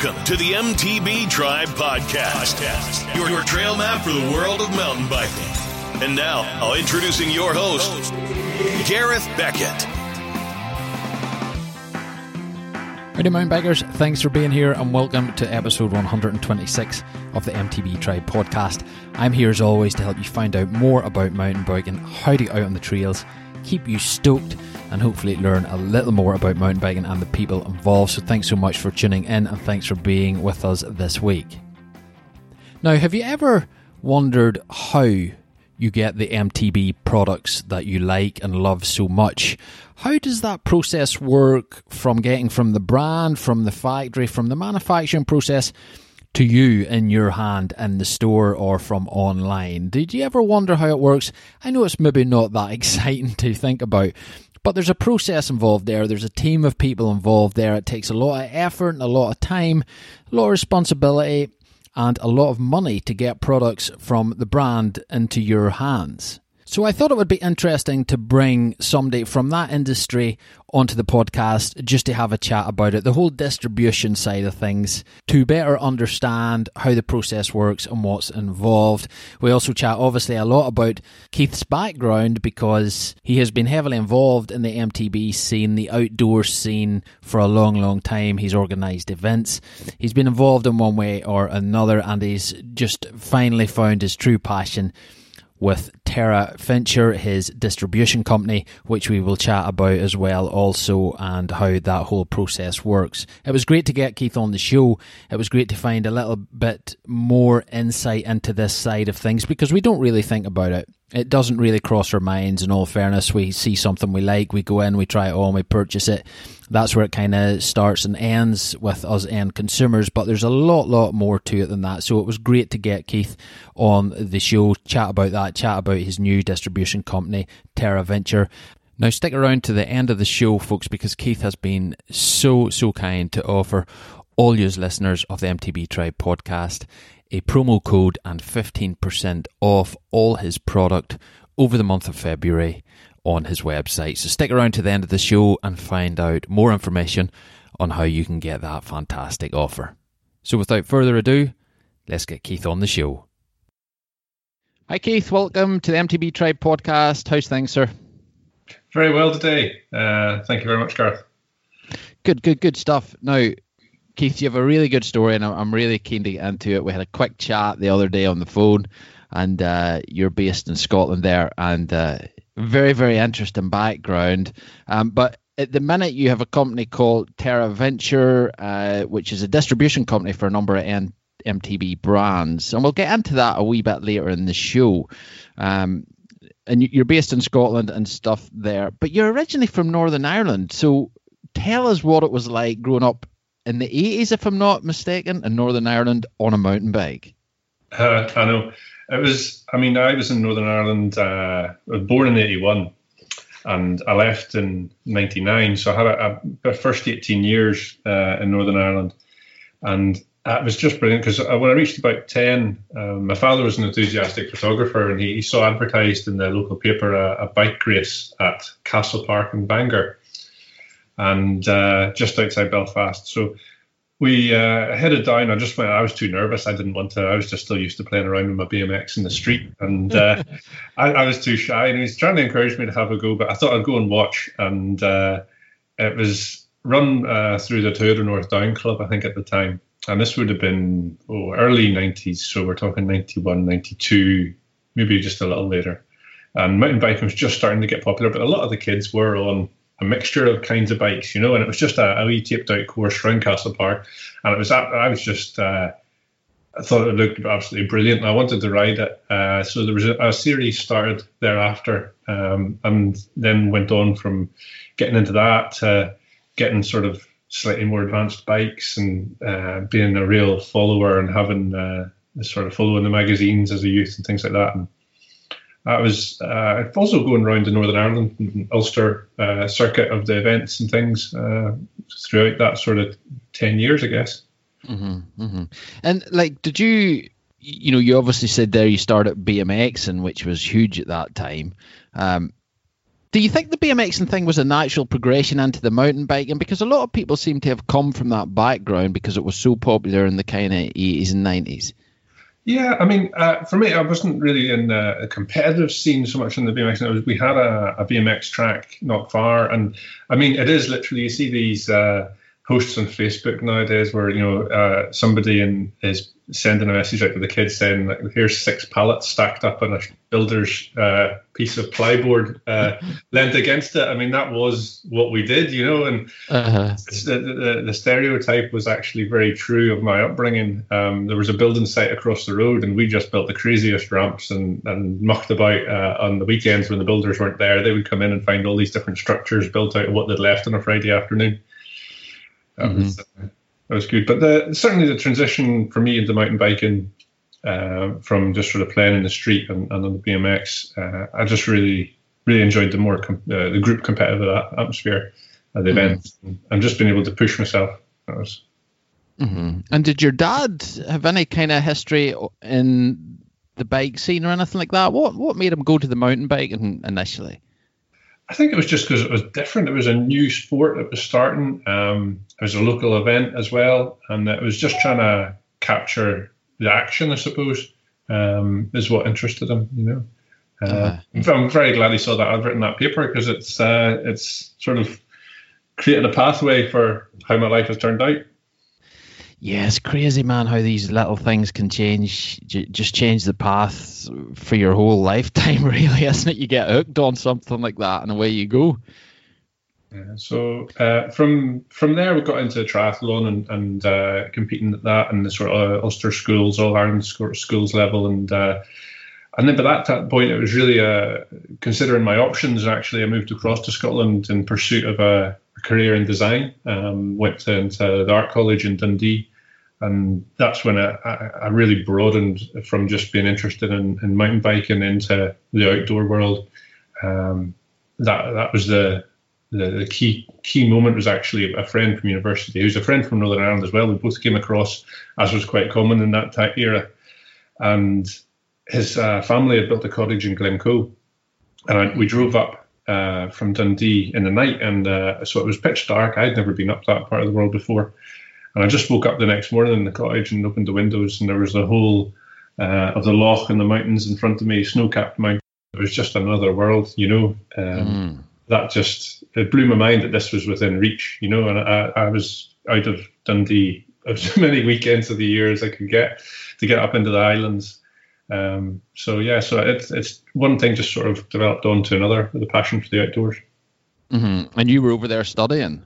Welcome to the MTB Tribe Podcast, your, your trail map for the world of mountain biking. And now, I'll introducing your host, Gareth Beckett. Howdy, mountain bikers. Thanks for being here and welcome to episode 126 of the MTB Tribe podcast. I'm here as always to help you find out more about mountain biking, how to get out on the trails, keep you stoked, and hopefully learn a little more about mountain biking and the people involved. So, thanks so much for tuning in and thanks for being with us this week. Now, have you ever wondered how you get the MTB products that you like and love so much? How does that process work from getting from the brand, from the factory, from the manufacturing process? to you in your hand in the store or from online. Did you ever wonder how it works? I know it's maybe not that exciting to think about, but there's a process involved there. There's a team of people involved there. It takes a lot of effort and a lot of time, a lot of responsibility, and a lot of money to get products from the brand into your hands. So I thought it would be interesting to bring somebody from that industry onto the podcast just to have a chat about it, the whole distribution side of things, to better understand how the process works and what's involved. We also chat obviously a lot about Keith's background because he has been heavily involved in the MTB scene, the outdoor scene for a long, long time. He's organised events. He's been involved in one way or another and he's just finally found his true passion with Terra Venture, his distribution company, which we will chat about as well, also, and how that whole process works. It was great to get Keith on the show. It was great to find a little bit more insight into this side of things because we don't really think about it it doesn't really cross our minds in all fairness we see something we like we go in we try it on we purchase it that's where it kind of starts and ends with us end consumers but there's a lot lot more to it than that. So it was great to get keith on the show chat about that chat about his new distribution company terra venture. Now stick around to the end of the show folks because keith has been so so kind to offer all you listeners of the mtb tribe podcast a promo code and 15% off all his product over the month of February on his website. So stick around to the end of the show and find out more information on how you can get that fantastic offer. So without further ado, let's get Keith on the show. Hi, Keith. Welcome to the MTB Tribe podcast. How's things, sir? Very well today. Uh, thank you very much, Gareth. Good, good, good stuff. Now, Keith, you have a really good story, and I'm really keen to get into it. We had a quick chat the other day on the phone, and uh, you're based in Scotland there, and uh, very, very interesting background. Um, but at the minute, you have a company called Terra Venture, uh, which is a distribution company for a number of N- MTB brands, and we'll get into that a wee bit later in the show. Um, and you're based in Scotland and stuff there, but you're originally from Northern Ireland. So tell us what it was like growing up in the 80s, if I'm not mistaken, in Northern Ireland on a mountain bike. Uh, I know. It was, I mean, I was in Northern Ireland, uh, I was born in 81 and I left in 99. So I had a, a, first 18 years uh, in Northern Ireland. And it was just brilliant because when I reached about 10, um, my father was an enthusiastic photographer and he, he saw advertised in the local paper a, a, bike race at Castle Park in Bangor and uh, just outside Belfast. So we uh, headed down. I just went. I was too nervous. I didn't want to. I was just still used to playing around with my BMX in the street, and uh, I, I, was too shy. And he was trying to encourage me to have a go, but I thought I'd go and watch. And uh, it was run uh, through the Toyota North Down Club, I think, at the time. And this would have been oh, early 90s, so we're talking 91, 92, maybe just a little later. And mountain biking was just starting to get popular, but a lot of the kids were on a mixture of kinds of bikes, you know, and it was just a, a wee taped out course around Castle Park, and it was I was just uh, I thought it looked absolutely brilliant, and I wanted to ride it. Uh, so there was a, a series started thereafter, um, and then went on from getting into that to getting sort of slightly more advanced bikes and uh, being a real follower and having uh, sort of following the magazines as a youth and things like that. And I was uh, also going around the Northern Ireland and Ulster uh, circuit of the events and things uh, throughout that sort of ten years, I guess. Mm-hmm, mm-hmm. And like, did you, you know, you obviously said there you started BMX, and which was huge at that time. Um, Do you think the BMXing thing was a natural progression into the mountain biking? Because a lot of people seem to have come from that background because it was so popular in the kind of 80s and 90s. Yeah, I mean, uh, for me, I wasn't really in a competitive scene so much in the BMX. It was we had a, a BMX track not far, and I mean, it is literally you see these uh, posts on Facebook nowadays where you know uh, somebody in, is sending a message out to the kids saying like here's six pallets stacked up on a builder's uh, piece of plyboard uh, lent against it. I mean that was what we did, you know, and uh-huh. the, the, the, stereotype was actually very true of my upbringing. Um, there was a building site across the road, and we just built the craziest ramps and, and mucked about uh, on the weekends when the builders weren't there. They would come in and find all these different structures built out of what they'd left on a Friday afternoon. That mm-hmm. was uh, that was good. But the, certainly the transition for me into mountain biking uh, from just sort of playing in the street and, and on the BMX, uh, I just really really enjoyed the more com- uh, the group competitive atmosphere at the mm-hmm. event, and just being able to push myself. That was. Mm-hmm. And did your dad have any kind of history in the bike scene or anything like that? What what made him go to the mountain biking initially? I think it was just because it was different. It was a new sport that was starting. Um, it was a local event as well, and it was just trying to capture the action, I suppose, um, is what interested him. You know, uh, uh-huh. I'm very glad he saw that I've written that paper because it's uh, it's sort of created a pathway for how my life has turned out yeah, it's crazy, man, how these little things can change, just change the path for your whole lifetime, really, isn't it? You get hooked on something like that, and away you go. Yeah, so uh, from from there, we got into triathlon and, and uh, competing at that and the sort of Ulster schools, all Ireland schools level, and uh, and then by that point, it was really uh, considering my options. Actually, I moved across to Scotland in pursuit of a career in design. Um, went to, into the art college in Dundee, and that's when I, I, really broadened from just being interested in, in, mountain biking into the outdoor world. Um, that that was the, the, the key key moment was actually a friend from university who's a friend from Northern Ireland as well. We both came across, as was quite common in that era, and his uh, family had built a cottage in Glencoe, and I, we drove up uh, from Dundee in the night, and uh, so it was pitch dark. I'd never been up that part of the world before, and I just woke up the next morning in the cottage and opened the windows, and there was the whole uh, of the loch and the mountains in front of me, snow-capped mountains. It was just another world, you know. Um, mm. That just it blew my mind that this was within reach, you know. And I, I was out of Dundee as many weekends of the year as I could get to get up into the islands. Um, so yeah, so it's it's one thing just sort of developed onto another, the passion for the outdoors. Mm-hmm. And you were over there studying.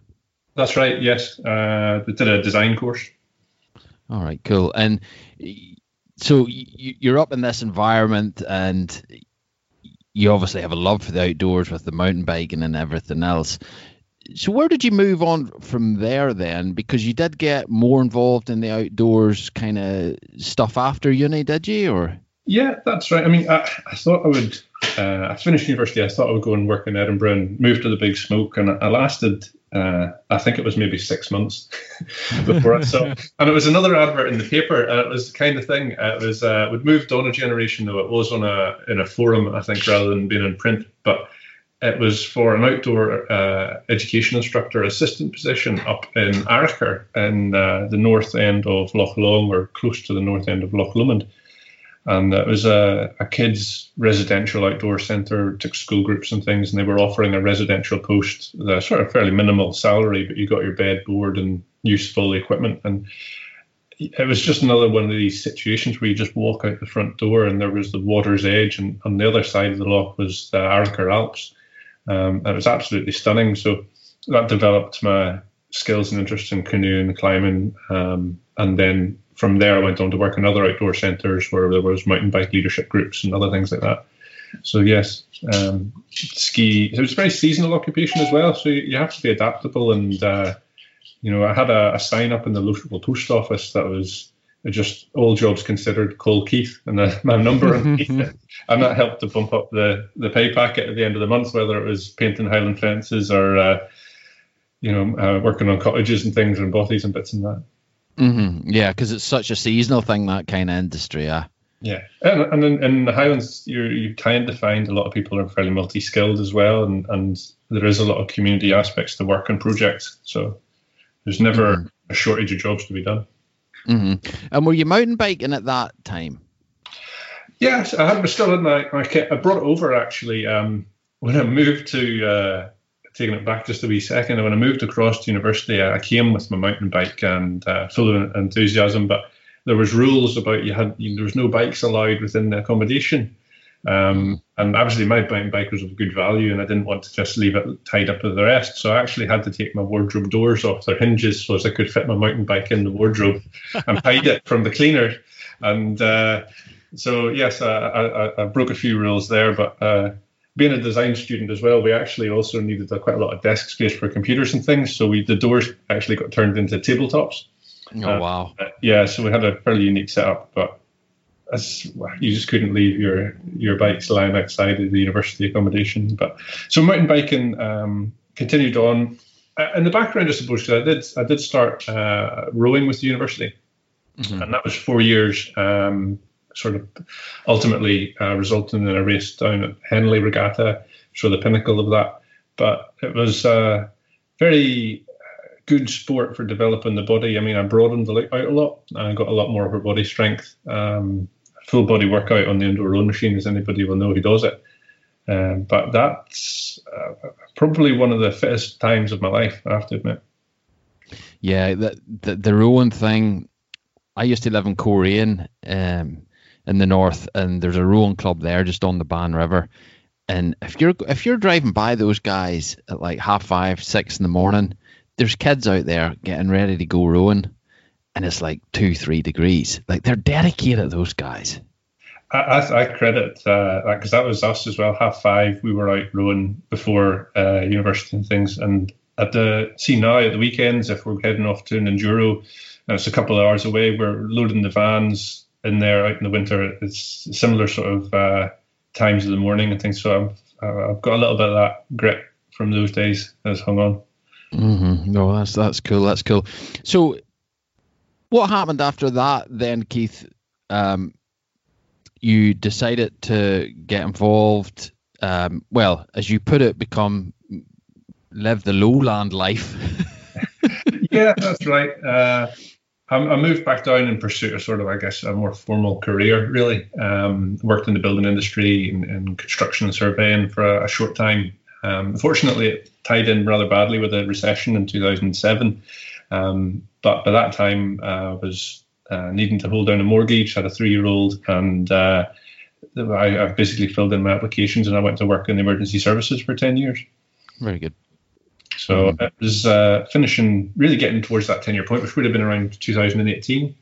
That's right. Yes, uh, did a design course. All right, cool. And so you're up in this environment, and you obviously have a love for the outdoors with the mountain biking and everything else. So where did you move on from there then? Because you did get more involved in the outdoors kind of stuff after uni, did you? Or yeah, that's right. I mean, I, I thought I would. Uh, I finished university. I thought I would go and work in Edinburgh and move to the big smoke, and I lasted uh, I think it was maybe six months before I saw. And it was another advert in the paper, and it was the kind of thing. Uh, it was uh, would moved on a generation, though it was on a in a forum, I think, rather than being in print. But it was for an outdoor uh, education instructor assistant position up in Arrochar in uh, the north end of Loch Long, or close to the north end of Loch Lomond and it was a, a kids residential outdoor centre, took school groups and things, and they were offering a residential post, the sort of fairly minimal salary, but you got your bed, board, and useful equipment, and it was just another one of these situations where you just walk out the front door and there was the water's edge, and on the other side of the loch was the Arrochar Alps. Um, it was absolutely stunning. So that developed my skills and interest in canoeing, climbing, um, and then from there, I went on to work in other outdoor centres where there was mountain bike leadership groups and other things like that. So yes, um, ski. It was a very seasonal occupation as well. So you have to be adaptable. And uh, you know, I had a, a, sign up in the local post office that was just all jobs considered. Call Keith and the, my number, and, and that helped to bump up the the pay packet at the end of the month, whether it was painting Highland fences or uh, you know uh, working on cottages and things and bothies and bits and that. Mm-hmm. Yeah, because it's such a seasonal thing that kind of industry. Yeah. Yeah, and, and in, in, the Highlands, you you kind to find a lot of people are fairly multi-skilled as well, and, and there is a lot of community aspects to work and projects. So there's never mm-hmm. a shortage of jobs to be done. Mm-hmm. And were you mountain biking at that time? Yes, I had still in my, my kit. I brought it over actually um, when I moved to. Uh, taking it back just a wee second. When I moved across to university, I came with my mountain bike and uh, full of enthusiasm, but there was rules about you had you, there was no bikes allowed within the accommodation. Um, and obviously my mountain bike was of good value and I didn't want to just leave it tied up with the rest. So I actually had to take my wardrobe doors off their hinges so as I could fit my mountain bike in the wardrobe and hide it from the cleaner. And uh, so, yes, I, I, I, broke a few rules there, but uh, being a design student as well, we actually also needed a, quite a lot of desk space for computers and things. So we the doors actually got turned into tabletops. Oh uh, wow! Uh, yeah, so we had a fairly unique setup, but as, you just couldn't leave your your bikes lying outside of the university accommodation. But so mountain biking um, continued on. Uh, in the background, I suppose, I did I did start uh, rowing with the university, mm-hmm. and that was four years. Um, sort of ultimately uh, resulting in a race down at Henley Regatta, so the pinnacle of that. But it was uh, very good sport for developing the body. I mean, I broadened the out a lot. I got a lot more of body strength. Um, full body workout on the indoor rowing machine, as anybody will know who does it. Um, but that's uh, probably one of the fittest times of my life, I have to admit. Yeah, the the, the rowing thing. I used to live in Coleraine um, in the north, and there's a rowing club there just on the Bann River. And if you're if you're driving by those guys at like half five, six in the morning, there's kids out there getting ready to go rowing, and it's like two, three degrees. Like they're dedicated, those guys. I, I, I credit because uh, that was us as well. Half five, we were out rowing before uh, university and things. And at the see now at the weekends, if we're heading off to an enduro, it's a couple of hours away, we're loading the vans in there out in the winter. It's similar sort of uh, times of the morning and things. So I've, I've got a little bit of that grit from those days that's hung on. Mm-hmm. No, that's that's cool. That's cool. So, what happened after that then, Keith? Um, you decided to get involved. Um, well, as you put it, become live the lowland life. yeah, that's right. Uh, I, moved back down in pursuit of sort of, I guess, a more formal career. Really, um, worked in the building industry and, construction and surveying for a, a short time. Um, unfortunately, it tied in rather badly with the recession in 2007. Um, but by that time, I uh, was uh, needing to hold down a mortgage, had a three year old, and uh, I, I, basically filled in my applications and I went to work in the emergency services for 10 years. Very good. So mm-hmm. it was uh, finishing, really getting towards that 10 year point, which would have been around 2018.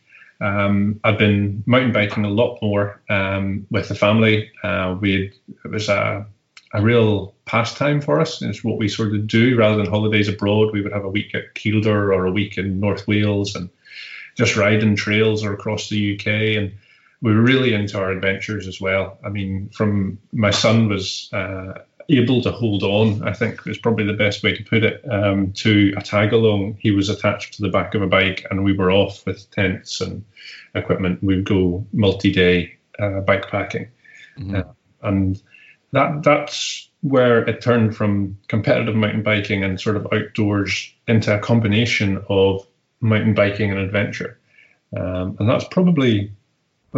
Um, I'd been mountain biking a lot more um, with the family. Uh, we it was a a real pastime for us. It's what we sort of do rather than holidays abroad. We would have a week at Kielder or a week in North Wales and just riding trails or across the UK. And we were really into our adventures as well. I mean, from my son was uh, able to hold on, I think is probably the best way to put it, um, to a tag along. He was attached to the back of a bike and we were off with tents and equipment. We'd go multi day uh, bike packing. Mm-hmm. Uh, and that that's where it turned from competitive mountain biking and sort of outdoors into a combination of mountain biking and adventure. Um, and that's probably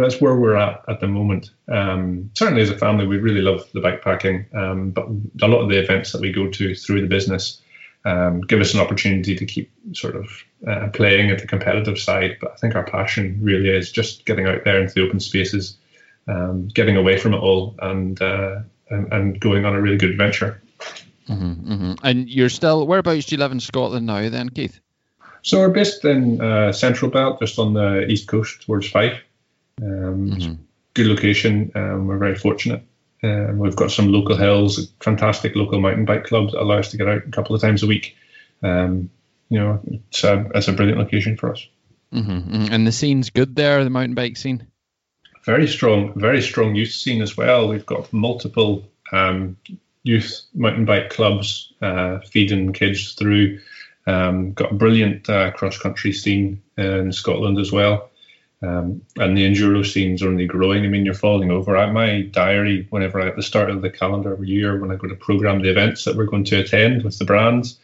that's where we're at at the moment. Um, certainly, as a family, we really love the bikepacking, um, but a lot of the events that we go to through the business um, give us an opportunity to keep sort of uh, playing at the competitive side. But I think our passion really is just getting out there into the open spaces, um, getting away from it all, and uh, and, and going on a really good adventure. Mm-hmm, mm-hmm. And you're still whereabouts do you live in Scotland now, then, Keith? So we're based in uh, Central Belt, just on the east coast towards Fife. Um, mm-hmm. Good location. Um, we're very fortunate. Um, we've got some local hills, fantastic local mountain bike clubs that allow us to get out a couple of times a week. Um, you know, it's a, it's a brilliant location for us. Mm-hmm, mm-hmm. And the scene's good there, the mountain bike scene very strong, very strong youth scene as well. We've got multiple um, youth mountain bike clubs uh, feeding kids through. Um, got a brilliant uh, cross country scene in Scotland as well. Um, and the enduro scene's are only growing. I mean, you're falling over. At my diary, whenever I, at the start of the calendar of a year, when I go to program the events that we're going to attend with the brands,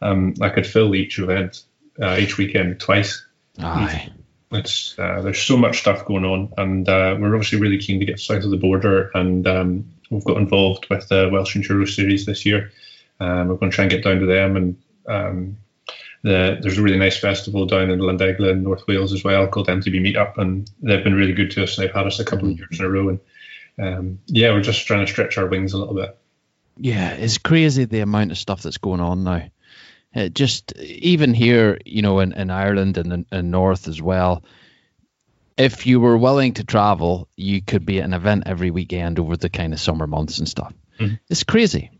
um, I could fill each event, uh, each weekend twice. Aye. It's uh, there's so much stuff going on, and uh, we're obviously really keen to get south of the border, and um, we've got involved with the Welsh Enduro Series this year. Um, we're going to try and get down to them, and um, the, there's a really nice festival down in Llandegla in North Wales as well called MTB Meetup, and they've been really good to us. And They've had us a couple of years in a row, and um, yeah, we're just trying to stretch our wings a little bit. Yeah, it's crazy the amount of stuff that's going on now. It just even here, you know, in, in Ireland and in, in North as well. If you were willing to travel, you could be at an event every weekend over the kind of summer months and stuff. Mm-hmm. It's crazy,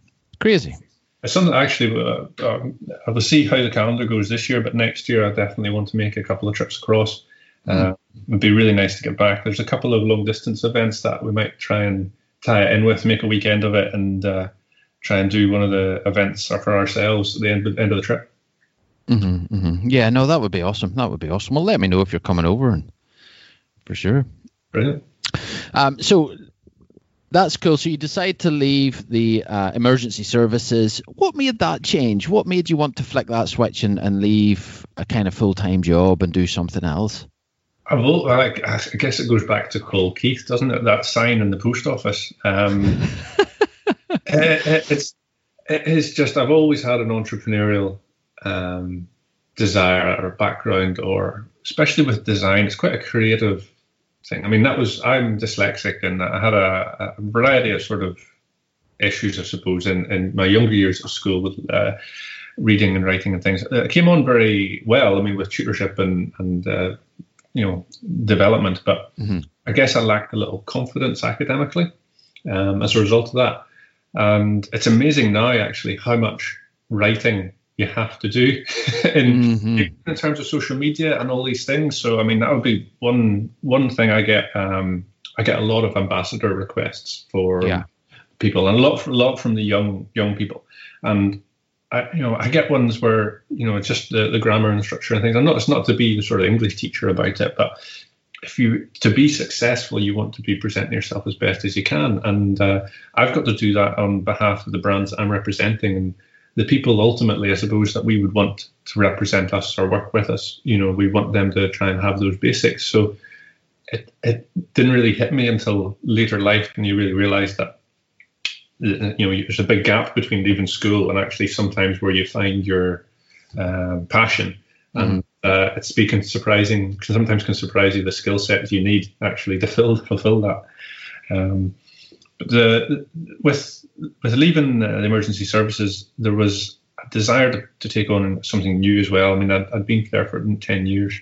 crazy. It's something actually. Uh, um, I will see how the calendar goes this year, but next year I definitely want to make a couple of trips across. Uh, it'd be really nice to get back. There's a couple of long distance events that we might try and tie it in with, make a weekend of it, and uh, try and do one of the events for ourselves at the end, end of the trip. Mm-hmm, mm-hmm. Yeah, no, that would be awesome. That would be awesome. Well, let me know if you're coming over, and for sure. Brilliant. Um, so that's cool. So you decide to leave the uh, emergency services. What made that change? What made you want to flick that switch and, and leave a kind of full time job and do something else? I, will, I, guess it goes back to Cole Keith, doesn't it? That sign in the post office. Um, it, it's it is just I've always had an entrepreneurial um, desire or background, or especially with design. It's quite a creative thing. I mean, that was I'm dyslexic, and I had a, a variety of sort of issues, I suppose, in, in my younger years of school with uh, reading and writing and things. It came on very well. I mean, with tutorship and and uh, you know development, but mm-hmm. I guess I lacked a little confidence academically um, as a result of that. And it's amazing now, actually, how much writing you have to do in mm-hmm. in terms of social media and all these things. So I mean that would be one one thing I get. Um, I get a lot of ambassador requests for yeah. people, and a lot a lot from the young young people. And I you know I get ones where you know it's just the, the grammar and structure and things. I'm not it's not to be the sort of English teacher about it, but if you to be successful, you want to be presenting yourself as best as you can, and uh, I've got to do that on behalf of the brands I'm representing and the people ultimately, I suppose, that we would want to represent us or work with us, you know, we want them to try and have those basics. So it, it didn't really hit me until later life when you really realize that, you know, there's a big gap between leaving school and actually sometimes where you find your uh, passion. Mm-hmm. And uh, it's speaking surprising, sometimes can surprise you the skill sets you need actually to fill, fulfill that. Um, the with with leaving the emergency services, there was a desire to, to take on something new as well. I mean, I'd, I'd been there for ten years,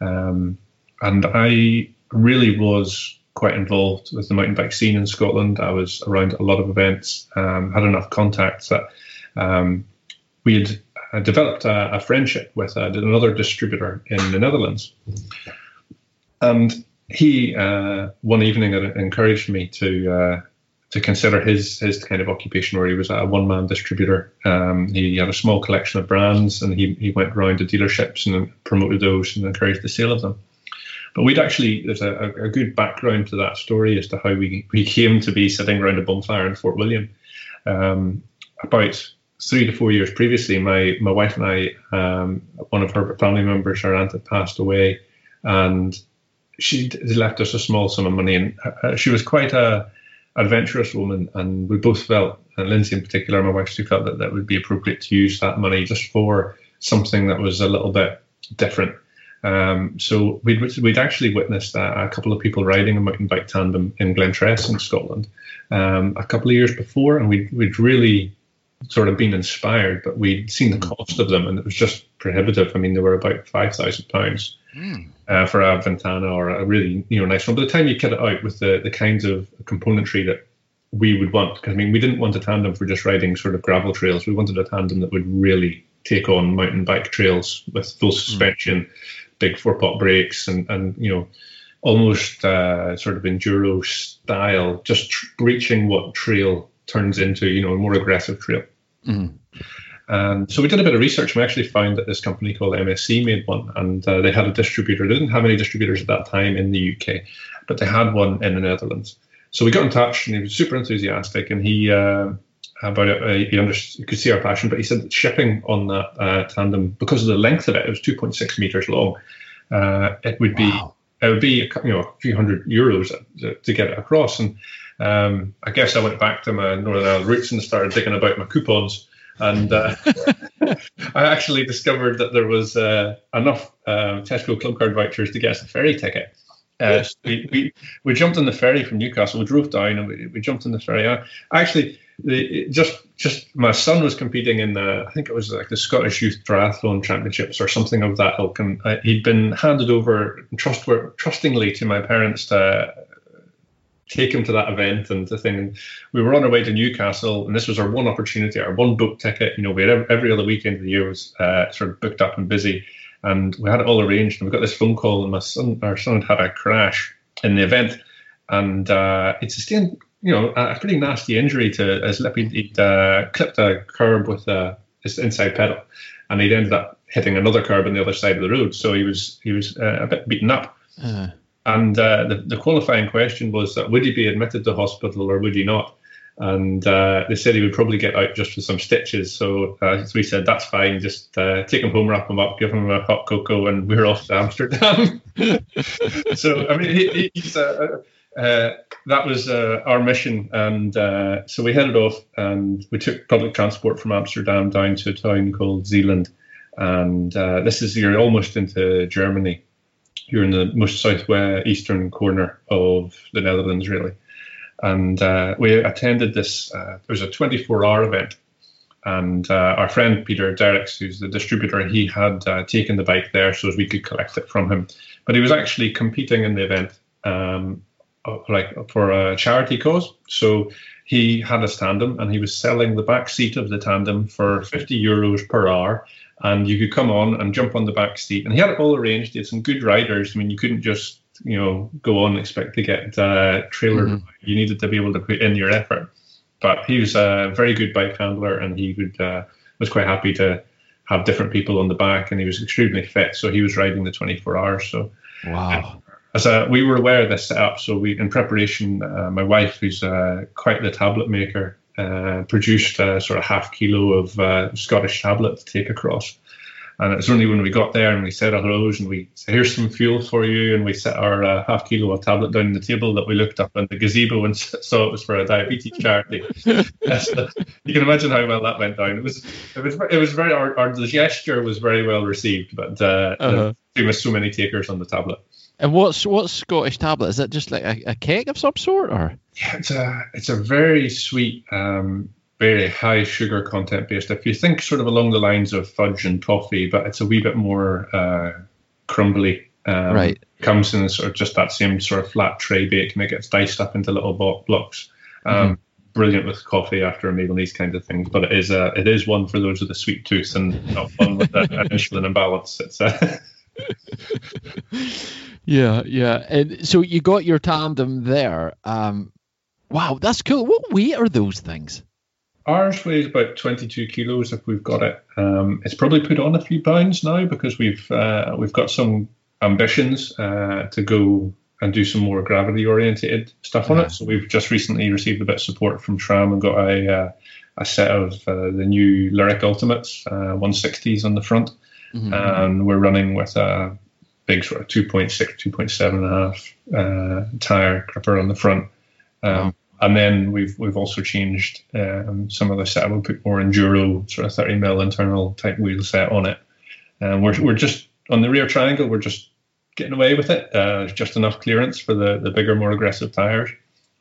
um, and I really was quite involved with the mountain bike scene in Scotland. I was around a lot of events, um, had enough contacts that um, we had uh, developed a, a friendship with uh, another distributor in the Netherlands, and he uh, one evening encouraged me to uh, to consider his his kind of occupation where he was a one man distributor. Um, he had a small collection of brands and he, he went around to dealerships and promoted those and encouraged the sale of them. But we'd actually there's a, a good background to that story as to how we we came to be sitting around a bonfire in Fort William. Um, about three to four years previously, my my wife and I, um, one of her family members, her aunt had passed away, and she left us a small sum of money, and uh, she was quite a adventurous woman, and we both felt, and Lindsay in particular, my wife, she felt that that would be appropriate to use that money just for something that was a little bit different. Um, so we'd, we'd actually witnessed a, a, couple of people riding a mountain bike tandem in Glentress in Scotland um, a couple of years before, and we'd, we'd really sort of been inspired, but we'd seen the cost of them, and it was just prohibitive. I mean, they were about five thousand pounds mm. uh, for a Ventana or a really you know nice one. By the time you kit it out with the the kinds of componentry that we would want, because I mean, we didn't want a tandem for just riding sort of gravel trails. We wanted a tandem that would really take on mountain bike trails with full hmm. suspension, mm. big four pot brakes, and and you know almost uh, sort of enduro style, just tr- reaching what trail turns into, you know, a more aggressive trail. Mm-hmm. And so we did a bit of research. And we actually found that this company called MSC made one, and uh, they had a distributor. They didn't have any distributors at that time in the UK, but they had one in the Netherlands. So we got in touch, and he was super enthusiastic. And he uh, about it, uh, he, understood, he could see our passion, but he said that shipping on that uh, tandem, because of the length of it, it was 2.6 meters long. Uh, it would be wow. it would be you know a few hundred euros to, to get it across. And um, I guess I went back to my Northern Ireland roots and started digging about my coupons and uh, I actually discovered that there was uh, enough uh, Tesco club card vouchers to get us a ferry ticket. Uh, we, we, we jumped on the ferry from Newcastle. We drove down and we, we jumped on the ferry. I, actually, the, just just my son was competing in the I think it was like the Scottish Youth Triathlon Championships or something of that ilk, and I, he'd been handed over trustworth, trustingly to my parents to take him to that event and the thing. And we were on our way to Newcastle, and this was our one opportunity, our one book ticket. You know, we had every, other weekend of the year was uh, sort of booked up and busy, and we had it all arranged. And we got this phone call, and my son, our son, had a crash in the event, and uh, it sustained, you know, a pretty nasty injury to his lip. He'd, he'd uh, clipped a curb with uh, his inside pedal, and he'd ended up hitting another curb on the other side of the road. So he was he was uh, a bit beaten up. Uh-huh. And uh, the, the, qualifying question was that would he be admitted to hospital or would he not? And uh, they said he would probably get out just for some stitches. So, uh, we said, that's fine. Just uh, take him home, wrap him up, give him a hot cocoa, and we're off to Amsterdam. so, I mean, he, he's, uh, uh, that was our mission. And so we headed off and we took public transport from Amsterdam down to a town called Zeeland. And this is, you're almost into Germany you're in the most southwest eastern corner of the Netherlands, really. And uh, we attended this. Uh, it was a 24-hour event, and uh, our friend Peter Derricks, who's the distributor, he had uh, taken the bike there so we could collect it from him. But he was actually competing in the event, um, like for a charity cause. So he had a tandem, and he was selling the back seat of the tandem for 50 euros per hour and you could come on and jump on the back seat. And he had it all arranged. He had some good riders. I mean, you couldn't just you know go on and expect to get uh, trailer. Mm-hmm. You needed to be able to put in your effort. But he was a very good bike handler, and he would uh, was quite happy to have different people on the back, and he was extremely fit. So he was riding the 24 hours. So wow. As a, we were aware of this setup, so we, in preparation, uh, my wife, who's uh, quite the tablet maker, uh, produced a sort of half kilo of uh, Scottish tablet to take across. And it was only when we got there and we said hellos and we said, here's some fuel for you. And we set our uh, half kilo of tablet down on the table that we looked up in the gazebo and saw it was for a diabetes charity. so you can imagine how well that went down. It was, it was, it was very, our, our gesture was very well received, but uh, uh-huh. there was so many takers on the tablet. And what's what's Scottish tablet? Is it just like a, a cake of some sort, or? Yeah, it's a it's a very sweet, um, very high sugar content based. If you think sort of along the lines of fudge and toffee, but it's a wee bit more uh, crumbly. Um, right. Comes in sort of just that same sort of flat tray bake, and it gets diced up into little blocks. Um, mm-hmm. Brilliant with coffee after a meal and these kinds of things. But it is a it is one for those with a sweet tooth and not fun with an insulin imbalance. It's. Uh, yeah, yeah. And so you got your tandem there. Um, wow, that's cool. What weight are those things? Ours weighs about 22 kilos if we've got it. Um, it's probably put on a few pounds now because we've uh, we've got some ambitions uh, to go and do some more gravity oriented stuff on yeah. it. So we've just recently received a bit of support from SRAM and got a uh, a set of uh, the new Lyrik Ultimates 160s uh, on the front, mm-hmm. and we're running with a big sort of 2.6, 2.7 and a half uh, tire gripper on the front. Um, wow. And then we've we've also changed um, some of the set. We put more enduro sort of 30 mil internal type wheel set on it. And we're we're just on the rear triangle. We're just getting away with it. Uh, just enough clearance for the the bigger, more aggressive tires.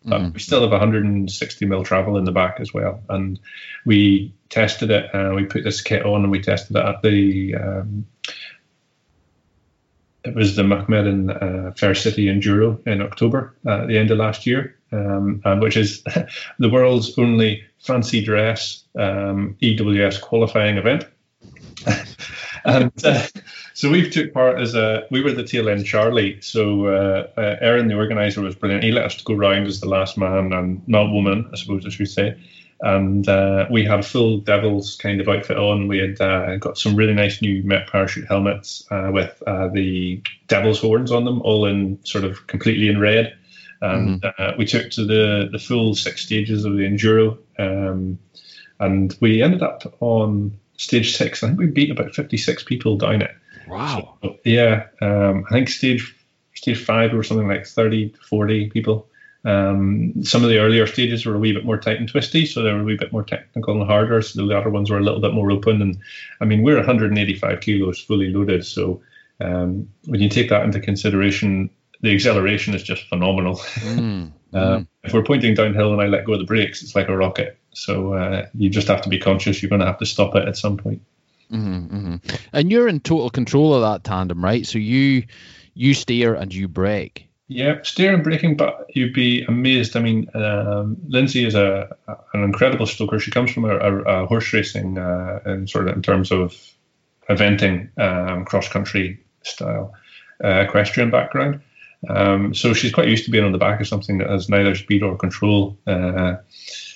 But mm. we still have 160 mil travel in the back as well. And we tested it. Uh, we put this kit on and we tested it at the um, it was the Macmillan uh, Fair City Enduro in October uh, at the end of last year, um, and which is the world's only fancy dress um, EWS qualifying event. and uh, so we took part as a we were the tail end Charlie. So uh, uh, Aaron, the organizer, was brilliant. He let us go round as the last man and not woman, I suppose I should say. and uh, we had a full Devils kind of outfit on. We had uh, got some really nice new Met parachute helmets uh, with uh, the Devils horns on them, all in sort of completely in red. And mm-hmm. we took to the the full six stages of the enduro, um, and we ended up on stage six. I think we beat about fifty six people down it. Wow. So, yeah, um, I think stage stage five or something like 30 to 40 people. Um, some of the earlier stages were a wee bit more tight and twisty, so they were a wee bit more technical and harder. So the latter ones were a little bit more open. And I mean, we're 185 kilos fully loaded. So um, when you take that into consideration, the acceleration is just phenomenal. Mm. uh, mm. If we're pointing downhill and I let go of the brakes, it's like a rocket. So uh, you just have to be conscious. You're going to have to stop it at some point. Mm-hmm, mm-hmm. And you're in total control of that tandem, right? So you you steer and you brake. Yeah, steer and braking, but you'd be amazed. I mean, um, Lindsay is a, an incredible stoker. She comes from a, a, a horse racing uh, and sort of in terms of eventing, um, cross country style uh, equestrian background. Um, so she's quite used to being on the back of something that has neither speed or control. Uh,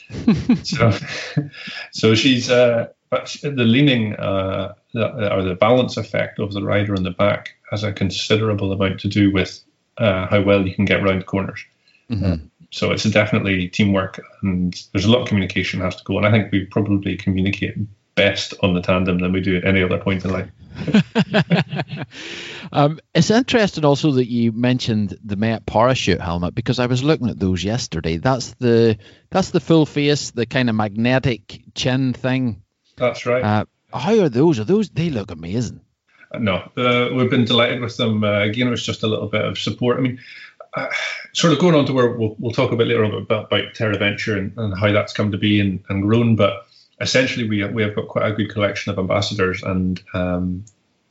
so, so she's uh, but the leaning uh, or the balance effect of the rider on the back has a considerable amount to do with uh, how well you can get around corners. Mm-hmm. Uh, so it's definitely teamwork, and there's a lot of communication has to go. And I think we probably communicate best on the tandem than we do at any other point in life. um, it's interesting also that you mentioned the Met parachute helmet because I was looking at those yesterday. That's the that's the full face, the kind of magnetic chin thing. That's right. Uh, how are those? Are those? They look amazing. No, uh, we've been delighted with them. Uh, again, it was just a little bit of support. I mean, uh, sort of going on to where we'll, we'll talk a bit later on about, about TerraVenture and, and how that's come to be and, and grown. But essentially, we have, we have got quite a good collection of ambassadors, and um,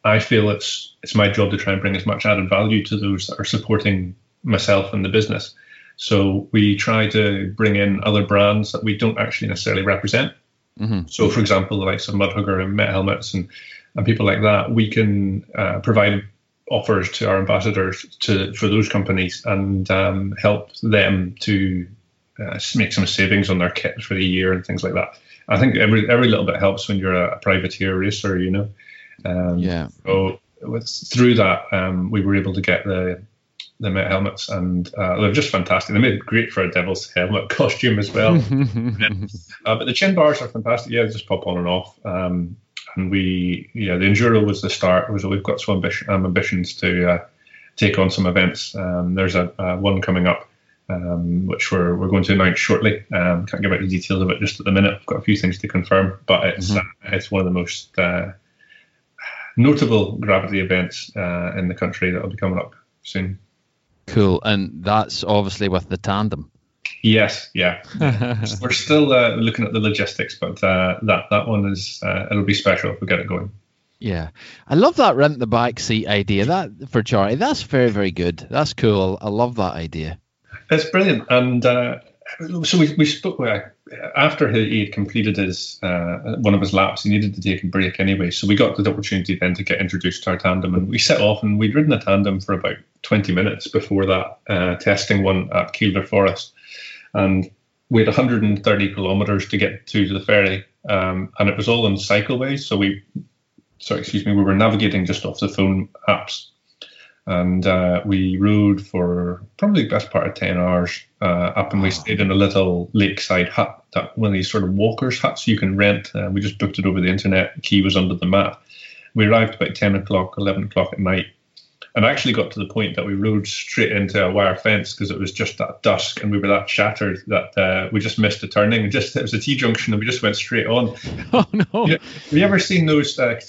I feel it's it's my job to try and bring as much added value to those that are supporting myself and the business. So we try to bring in other brands that we don't actually necessarily represent. Mm-hmm. So, for example, the likes of Mudhugger and Met Helmets and and people like that, we can uh, provide offers to our ambassadors to for those companies and um, help them to uh, make some savings on their kit for the year and things like that. I think every every little bit helps when you're a, a privateer racer, you know. Um, yeah. So with, through that, um, we were able to get the the Met helmets, and uh, they're just fantastic. They made great for a Devil's helmet costume as well. uh, but the chin bars are fantastic. Yeah, they just pop on and off. Um, and we yeah the enduro was the start. Was we've got some ambition, um, ambitions to uh, take on some events. Um, there's a, a, one coming up. Um, which we're, we're going to announce shortly. Um, can't give out the details of it just at the minute. I've got a few things to confirm, but it's mm-hmm. uh, it's one of the most uh, notable gravity events uh, in the country that will be coming up soon. Cool, and that's obviously with the tandem. Yes, yeah. We're still uh, looking at the logistics, but uh, that that one is uh, it'll be special if we get it going. Yeah, I love that rent the bike seat idea. That for Charlie, that's very very good. That's cool. I love that idea. It's brilliant, and uh, so we we spoke after he had completed his uh, one of his laps. He needed to take a break anyway, so we got the opportunity then to get introduced to our tandem, and we set off and we'd ridden a tandem for about twenty minutes before that, uh, testing one at Kielder Forest and we had 130 kilometers to get to the ferry, um, and it was all on cycleways. So we, sorry, excuse me, we were navigating just off the phone apps, and uh, we rode for probably the best part of 10 hours uh, up, and we stayed in a little lakeside hut, that one of these sort of walkers huts you can rent. Uh, we just booked it over the internet. The key was under the mat. We arrived about 10 o'clock, 11 o'clock at night and actually got to the point that we rode straight into a wire fence because it was just that dusk and we were that shattered that uh, we just missed the turning just it was a T junction and we just went straight on. Oh no! You have you ever seen those? Uh,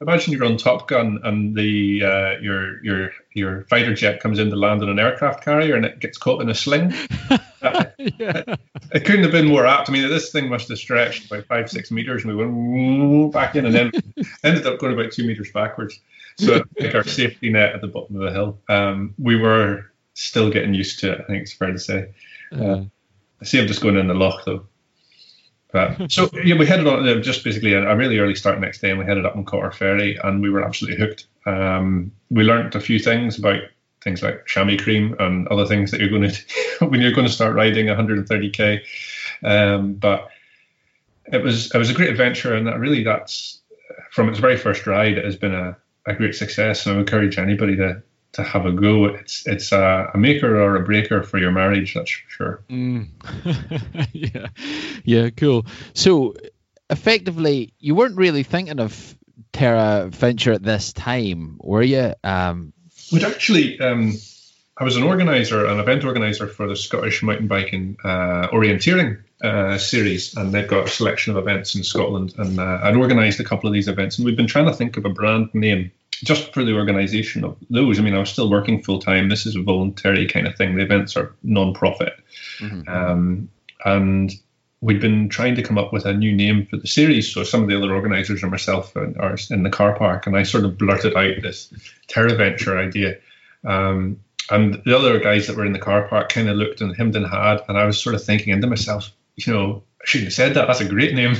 imagine you're on Top Gun and the uh, your your your fighter jet comes in to land on an aircraft carrier and it gets caught in a sling. yeah. It couldn't have been more apt. I mean, this thing must have stretched by five six meters and we went back in and then ended up going about two meters backwards. So like our safety net at the bottom of the hill. Um, we were still getting used to it. I think it's fair to say. Uh, I see I'm just going in the loch though. But, so yeah, we headed on uh, just basically a, a, really early start next day, and we headed up on Cotter Ferry, and we were absolutely hooked. Um, we learned a few things about things like chamois cream and other things that you're going to when you're going to start riding 130k. Um, but it was it was a great adventure, and that really that's from its very first ride, it has been a, a great success. And I encourage anybody to to have a go. It's it's a, a maker or a breaker for your marriage, that's for sure. Mm. yeah, yeah, cool. So effectively, you weren't really thinking of Terra Venture at this time, were you? Um, We'd actually. Um, I was an organizer, an event organizer for the Scottish Mountain Biking uh, Orienteering uh, series, and they've got a selection of events in Scotland. And uh, I'd organised a couple of these events, and we've been trying to think of a brand name just for the organisation of those. I mean, I was still working full time. This is a voluntary kind of thing. The events are non-profit, mm-hmm. um, and we'd been trying to come up with a new name for the series. So some of the other organisers and myself are in the car park, and I sort of blurted out this Terra Venture idea. Um, and the other guys that were in the car park kind of looked and hemmed and had, and I was sort of thinking into myself, you know, I shouldn't have said that. That's a great name.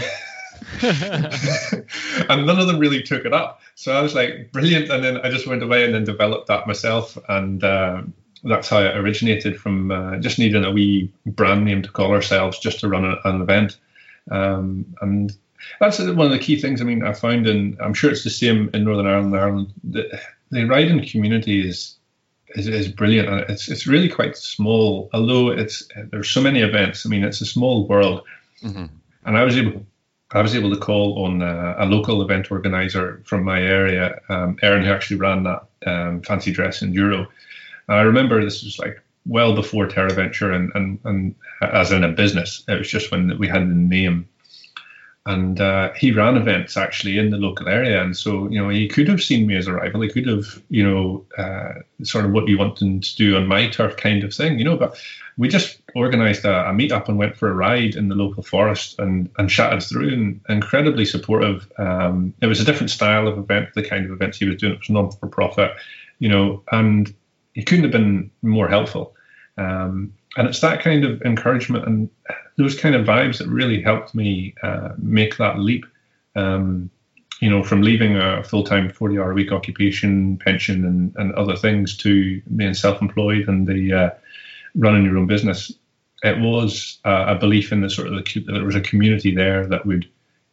and none of them really took it up. So I was like, brilliant. And then I just went away and then developed that myself. And uh, that's how it originated from uh, just needing a wee brand name to call ourselves just to run a, an event. Um, and that's one of the key things. I mean, I found, and I'm sure it's the same in Northern Ireland. Ireland, the riding community is is, is brilliant. And it's it's really quite small, although it's there's so many events. I mean, it's a small world, mm-hmm. and I was able. I was able to call on uh, a local event organizer from my area, um, Aaron, who actually ran that um, fancy dress enduro. And I remember this was like well before Terra Venture and, and, and as in a business. It was just when we had the name and uh, he ran events actually in the local area, and so you know he could have seen me as a rival. He could have, you know, uh, sort of what you want to do on my turf kind of thing, you know. But we just organised a, a meetup and went for a ride in the local forest and and chatted through, and incredibly supportive. Um, it was a different style of event, the kind of events he was doing. It was non for profit, you know, and he couldn't have been more helpful. Um, and it's that kind of encouragement and those kind of vibes that really helped me uh, make that leap. Um, you know, from leaving a full-time 40-hour a week occupation, pension, and, and other things to being self-employed and the uh, running your own business, it was uh, a belief in the sort of the, there was a community there that would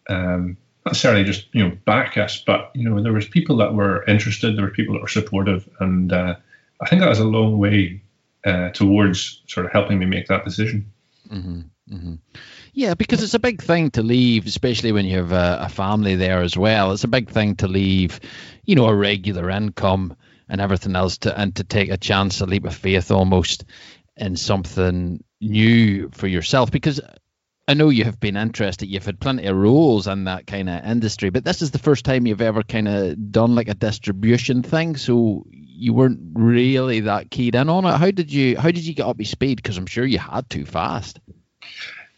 um, not necessarily just you know back us, but you know there was people that were interested, there were people that were supportive, and uh, I think that was a long way uh, towards sort of helping me make that decision. Mm-hmm, mm-hmm. Yeah, because it's a big thing to leave, especially when you have a, a, family there as well. It's a big thing to leave, you know, a regular income and everything else to and to take a chance, a leap of faith almost in something new for yourself. Because I know you have been interested. You've had plenty of roles in that kind of industry, but this is the first time you've ever kind of done like a distribution thing. So you weren't really that keyed in on it. How did you How did you get up to speed? Because I'm sure you had to fast.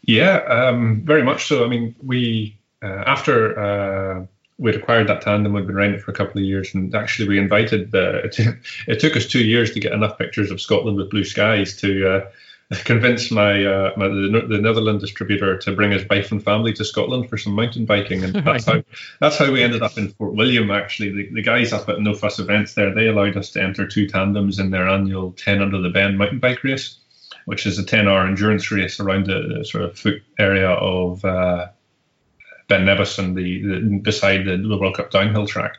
Yeah, um, very much so. I mean, we uh, after uh, we'd acquired that tandem, we'd been riding it for a couple of years, and actually we invited the. It, it, took us two years to get enough pictures of Scotland with blue skies to uh, convinced my, uh, my the, the, Netherlands distributor to bring his wife and family to Scotland for some mountain biking, and that's how that's how we ended up in Fort William. Actually, the, the guys up at No Fuss Events there they allowed us to enter two tandems in their annual Ten Under the Ben mountain bike race, which is a ten-hour endurance race around the, the sort of foot area of uh, Ben Nevis the, the beside the, the World Cup downhill track,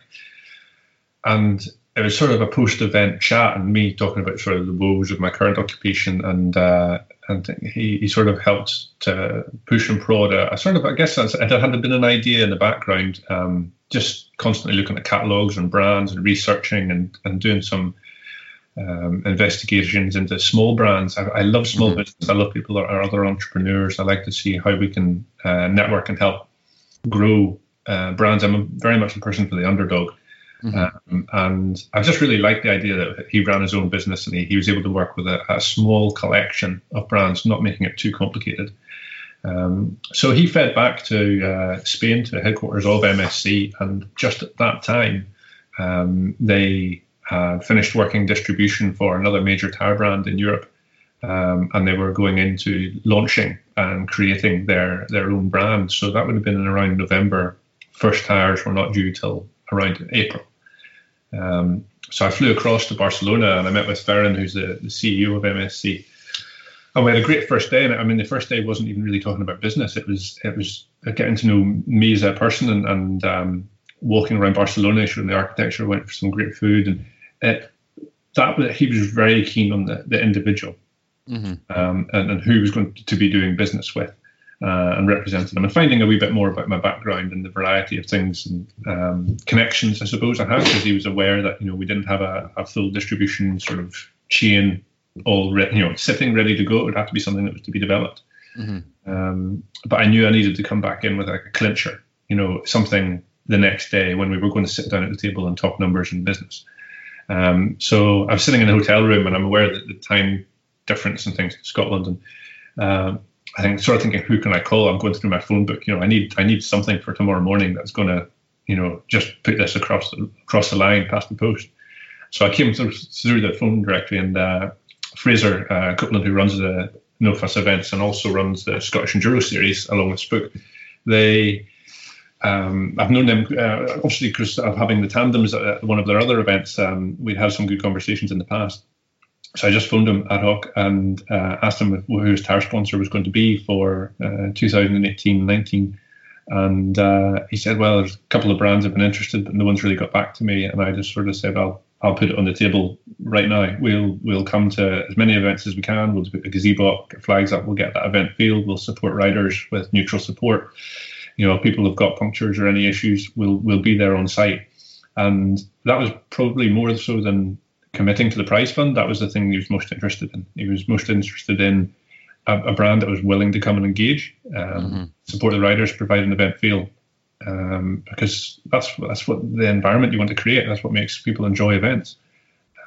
and it was sort of a post-event chat and me talking about sort of the woes of my current occupation and uh, and he, he sort of helped to push and prod a, a sort of I guess it had been an idea in the background um, just constantly looking at catalogs and brands and researching and, and doing some um, investigations into small brands. I, I love small mm-hmm. business. I love people that are other entrepreneurs. I like to see how we can uh, network and help grow uh, brands. I'm very much a person for the underdog. Mm-hmm. Um, and I just really liked the idea that he ran his own business and he, he was able to work with a, a, small collection of brands, not making it too complicated. Um, so he fed back to uh, Spain, to the headquarters of MSC, and just at that time, um, they had finished working distribution for another major tire brand in Europe. Um, and they were going into launching and creating their their own brand. So that would have been in around November. First tires were not due till around April. Um, so I flew across to Barcelona and I met with Ferran, who's the, the CEO of MSC. And we had a great first day. And I mean, the first day wasn't even really talking about business. It was it was getting to know me as a person and, and um, walking around Barcelona, showing the architecture, went for some great food, and it, that he was very keen on the, the individual mm-hmm. um, and, and, who was going to be doing business with uh, and representing them, and finding a wee bit more about my background and the variety of things and um, connections, I suppose I had, because he was aware that you know we didn't have a, a full distribution sort of chain all re- you know sitting ready to go. It would have to be something that was to be developed. Mm-hmm. Um, but I knew I needed to come back in with like a clincher, you know, something the next day when we were going to sit down at the table and talk numbers and business. Um, so I was sitting in a hotel room and I'm aware that the time difference and things in Scotland and um, I think sort of thinking who can I call? I'm going through my phone book. You know, I need I need something for tomorrow morning that's going to you know just put this across the, across the line past the post. So I came through, through the phone directory and uh, Fraser uh, Copeland, who runs the No Fuss events and also runs the Scottish Enduro series along with Spook, they um, I've known them uh, obviously because of having the tandems at one of their other events. Um, we'd had some good conversations in the past. So I just phoned him ad hoc and uh, asked him who his tire sponsor was going to be for 2018-19. Uh, and uh, he said, well, there's a couple of brands have been interested, but no one's really got back to me. And I just sort of said, I'll I'll put it on the table right now. We'll we'll come to as many events as we can. We'll put a gazebo, flags up. We'll get that event field. We'll support riders with neutral support. You know, people have got punctures or any issues, we'll we'll be there on site. And that was probably more so than committing to the prize fund. That was the thing he was most interested in. He was most interested in a, a brand that was willing to come and engage, um, mm-hmm. support the riders, provide an event feel, um, because that's that's what the environment you want to create. That's what makes people enjoy events.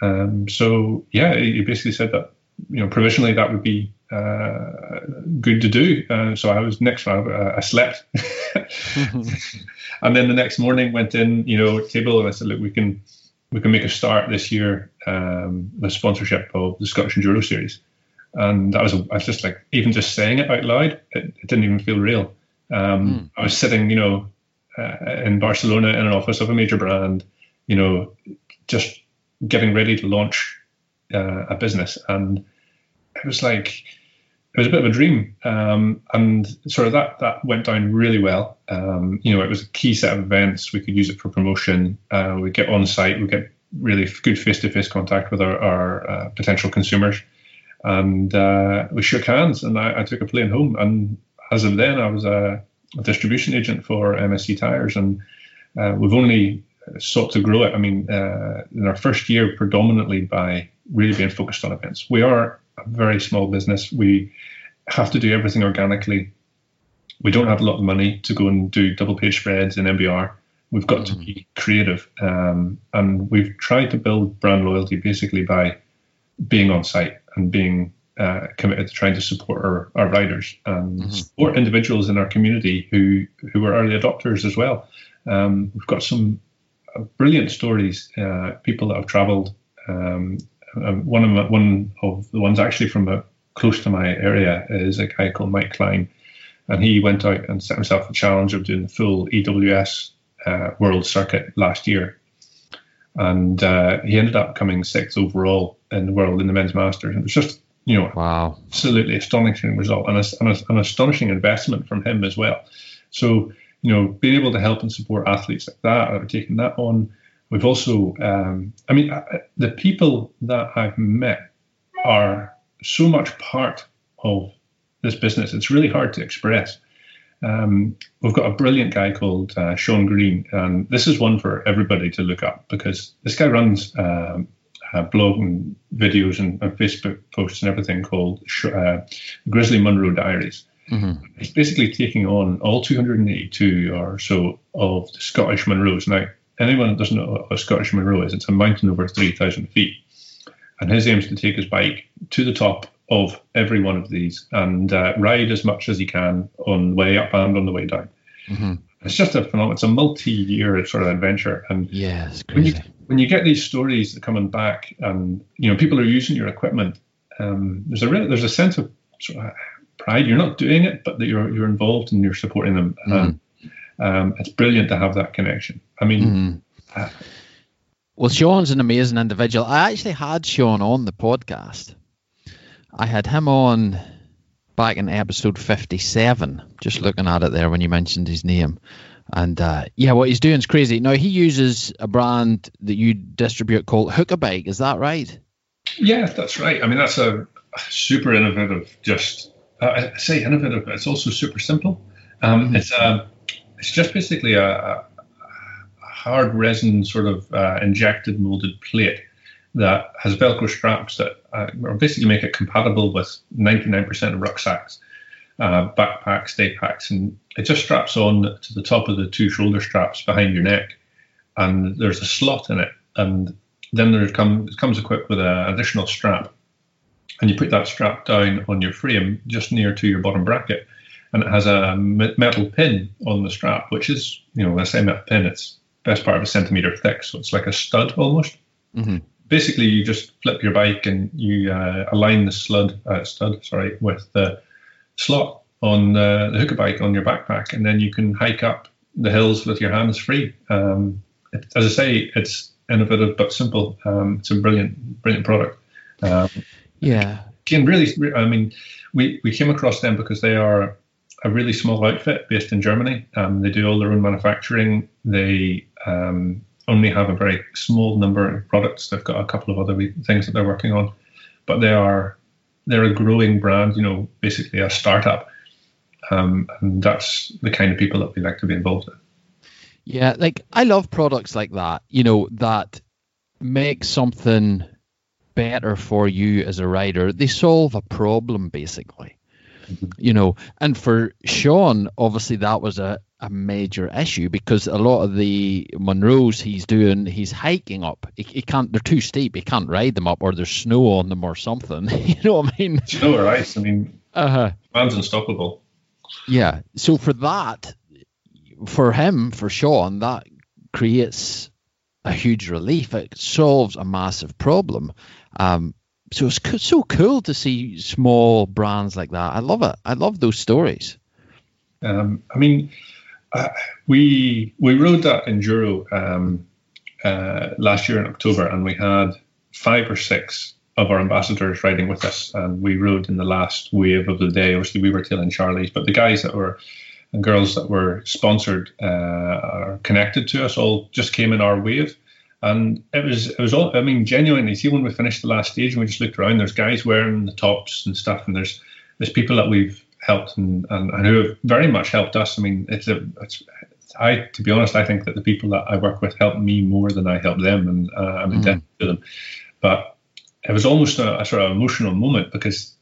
Um, so yeah, he basically said that you know provisionally that would be uh, good to do. Uh, so I was next. I, I slept, and then the next morning went in, you know, table, and I said, look, we can we can make a start this year um, with sponsorship of the Scottish Enduro Series. And that was, I was just like, even just saying it out loud, it, it didn't even feel real. Um, mm. I was sitting, you know, uh, in Barcelona in an office of a major brand, you know, just getting ready to launch uh, a business, and it was like it was a bit of a dream, um, and sort of that that went down really well. Um, you know, it was a key set of events. We could use it for promotion. Uh, we get on site. We get really good face-to-face contact with our, our uh, potential consumers, and uh, we shook hands. And I, I, took a plane home. And as of then, I was a a distribution agent for MSC Tires, and uh, we've only sought to grow it. I mean, uh, in our first year, predominantly by really being focused on events. We are a very small business. We have to do everything organically. We don't have a lot of money to go and do double page spreads in MBR. We've got mm-hmm. to be creative, um, and we've tried to build brand loyalty basically by being on site and being uh, committed to trying to support our, our riders and mm-hmm. support individuals in our community who who are early adopters as well. Um, we've got some brilliant stories, uh, people that have travelled. Um, one of my, one of the ones actually from a, close to my area is a guy called Mike Klein, and he went out and set himself a challenge of doing the full EWS uh, World Circuit last year, and uh, he ended up coming sixth overall in the world in the men's masters. And it was just you know, wow, absolutely astonishing result and a, and a, an astonishing investment from him as well. So, you know, being able to help and support athletes like that, I've taken that on. We've also, um, I mean, the people that I've met are so much part of this business. It's really hard to express. Um, we've got a brilliant guy called uh, Sean Green, and this is one for everybody to look up because this guy runs um, uh, blog and videos and, and, Facebook posts and everything called uh, Grizzly Munro Diaries. Mm-hmm. He's basically taking on all 282 or so of the Scottish Munros. Now, anyone that doesn't know what a Scottish Munro is, it's a mountain over 3,000 feet. And his aim is to take his bike to the top of every one of these and uh, ride as much as he can on the way up and on the way down. Mm-hmm. It's just a phenomenon. It's a multi-year sort of adventure. And yeah, it's crazy. When you, when you get these stories that coming back, and you know people are using your equipment, um, there's a real, there's a sense of, sort of pride. You're not doing it, but that you're you're involved and you're supporting them. Mm. um, it's brilliant to have that connection. I mean. Mm. Uh, well, Sean's an amazing individual. I actually had Sean on the podcast. I had him on back in episode 57. Just looking at it there when you mentioned his name. And uh, yeah, what he's doing is crazy. Now, he uses a brand that you distribute called Hookabike. Is that right? Yeah, that's right. I mean, that's a super innovative, just, uh, I say innovative, but it's also super simple. Um, mm-hmm. It's a, uh, it's just basically a hard resin sort of uh, injected molded plate that has Velcro straps that uh, basically make it compatible with 99% of rucksacks, uh, backpacks, day packs, and it just straps on to the top of the two shoulder straps behind your neck, and there's a slot in it, and then there comes comes equipped with an additional strap, and you put that strap down on your frame just near to your bottom bracket, and it has a metal pin on the strap, which is you know a same metal pin. It's best part of a centimeter thick, so it's like a stud almost. Mm-hmm. Basically, you just flip your bike and you uh, align the slud, uh, stud, sorry, with the slot on the, the Hookabike on your backpack, and then you can hike up the hills with your hands free. Um, it, as I say, it's innovative but simple. Um, it's a brilliant, brilliant product. Um, yeah. Can really, I mean, we, we came across them because they are a really small outfit based in Germany. Um, they do all their own manufacturing. They um, only have a very small number of products. They've got a couple of other things that they're working on, but they are they're a growing brand. You know, basically a startup, um, and that's the kind of people that we like to be involved in. Yeah, like I love products like that. You know that make something better for you as a rider. They solve a problem basically you know and for sean obviously that was a, a major issue because a lot of the munros he's doing he's hiking up. He, he can't they're too steep. He can't ride them up or there's snow on them or something. You know what i mean? Snow or ice i mean uh-huh. man's unstoppable. Yeah. So for that for him for sean that creates a huge relief. It solves a massive problem. Um, so it's so cool to see small brands like that. I love it. I love those stories. Um, I mean, uh, we we rode that enduro um, uh, last year in October, and we had five or six of our ambassadors riding with us, and we rode in the last wave of the day. Obviously, we were tailing Charlie's, but the guys that were and girls that were sponsored uh, connected to us all just came in our wave. And it was it was all I mean genuinely see when we finished the last stage and we just looked around there's guys wearing the tops and stuff and there's there's people that we've helped and, and, and who have very much helped us. I mean it's a it's I to be honest I think that the people that I work with help me more than I help them and uh, I'm indebted mm-hmm. to them. But it was almost a, a sort of emotional moment because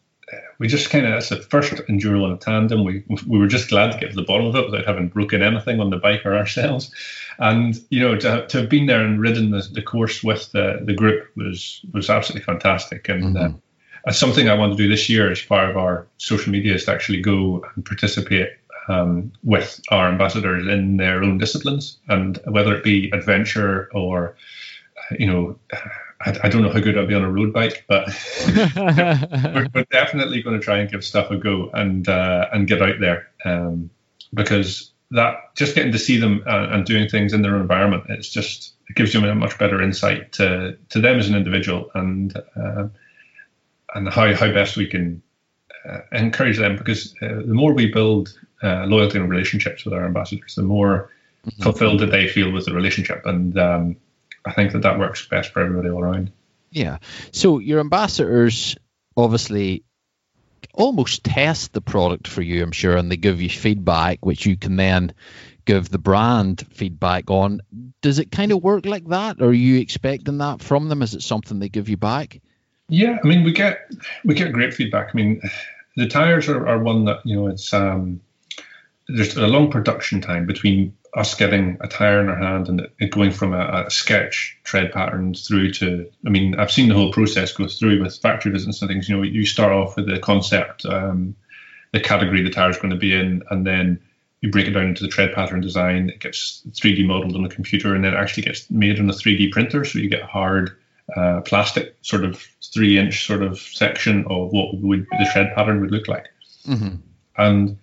we just kind of that's the first enduro on a tandem. We we were just glad to get to the bottom of it without having broken anything on the bike or ourselves. And you know to, to have been there and ridden the, the course with the, the group was was absolutely fantastic. And mm-hmm. uh, something I want to do this year as part of our social media is to actually go and participate um, with our ambassadors in their own disciplines, and whether it be adventure or you know I, I, don't know how good I'll be on a road bike, but we're, we're, definitely going to try and give stuff a go and uh, and get out there. Um, because that just getting to see them uh, and doing things in their environment, it's just it gives you a much better insight to to them as an individual and uh, and how how best we can uh, encourage them. Because uh, the more we build uh, loyalty and relationships with our ambassadors, the more mm-hmm. fulfilled that they feel with the relationship. And um, I think that that works best for everybody all around. Yeah. So your ambassadors obviously almost test the product for you, I'm sure, and they give you feedback, which you can then give the brand feedback on. Does it kind of work like that? Or are you expecting that from them? Is it something they give you back? Yeah, I mean, we get we get great feedback. I mean, the tires are, are one that you know it's um, there's a long production time between us getting a tire in our hand and it going from a, a, sketch tread pattern through to I mean I've seen the whole process go through with factory visits and things. You know you start off with the concept um, the category the tire is going to be in and then you break it down into the tread pattern design. It gets 3D modeled on the computer and then it actually gets made on a 3D printer. So you get hard uh, plastic sort of three inch sort of section of what would the tread pattern would look like. Mm-hmm. and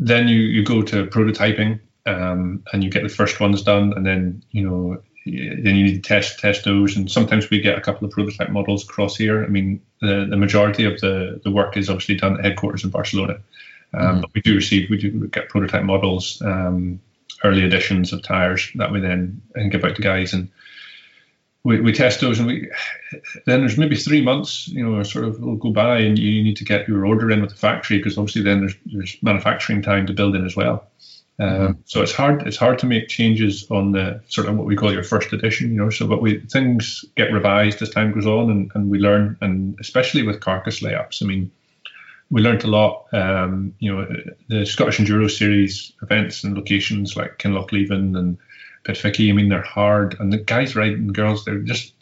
then you, you go to prototyping um, and you get the first ones done, and then you know then you need to test test those, and sometimes we get a couple of prototype models across here. I mean, the, the majority of the, the work is obviously done at headquarters in Barcelona, um, mm-hmm. but we do receive we do get prototype models, um, early editions of tires that we then and give out to guys, and we, we test those, and we then there's maybe three months, you know, sort of will go by, and you need to get your order in with the factory because obviously then there's there's manufacturing time to build in as well. Um, so it's hard. It's hard to make changes on the sort of what we call your first edition, you know. So, but we things get revised as time goes on, and, and we learn, and especially with carcass layups. I mean, we learned a lot. Um, you know, the Scottish Enduro Series events and locations like Kinlochleven and Pitfichie. I mean, they're hard, and the guys riding girls, they're just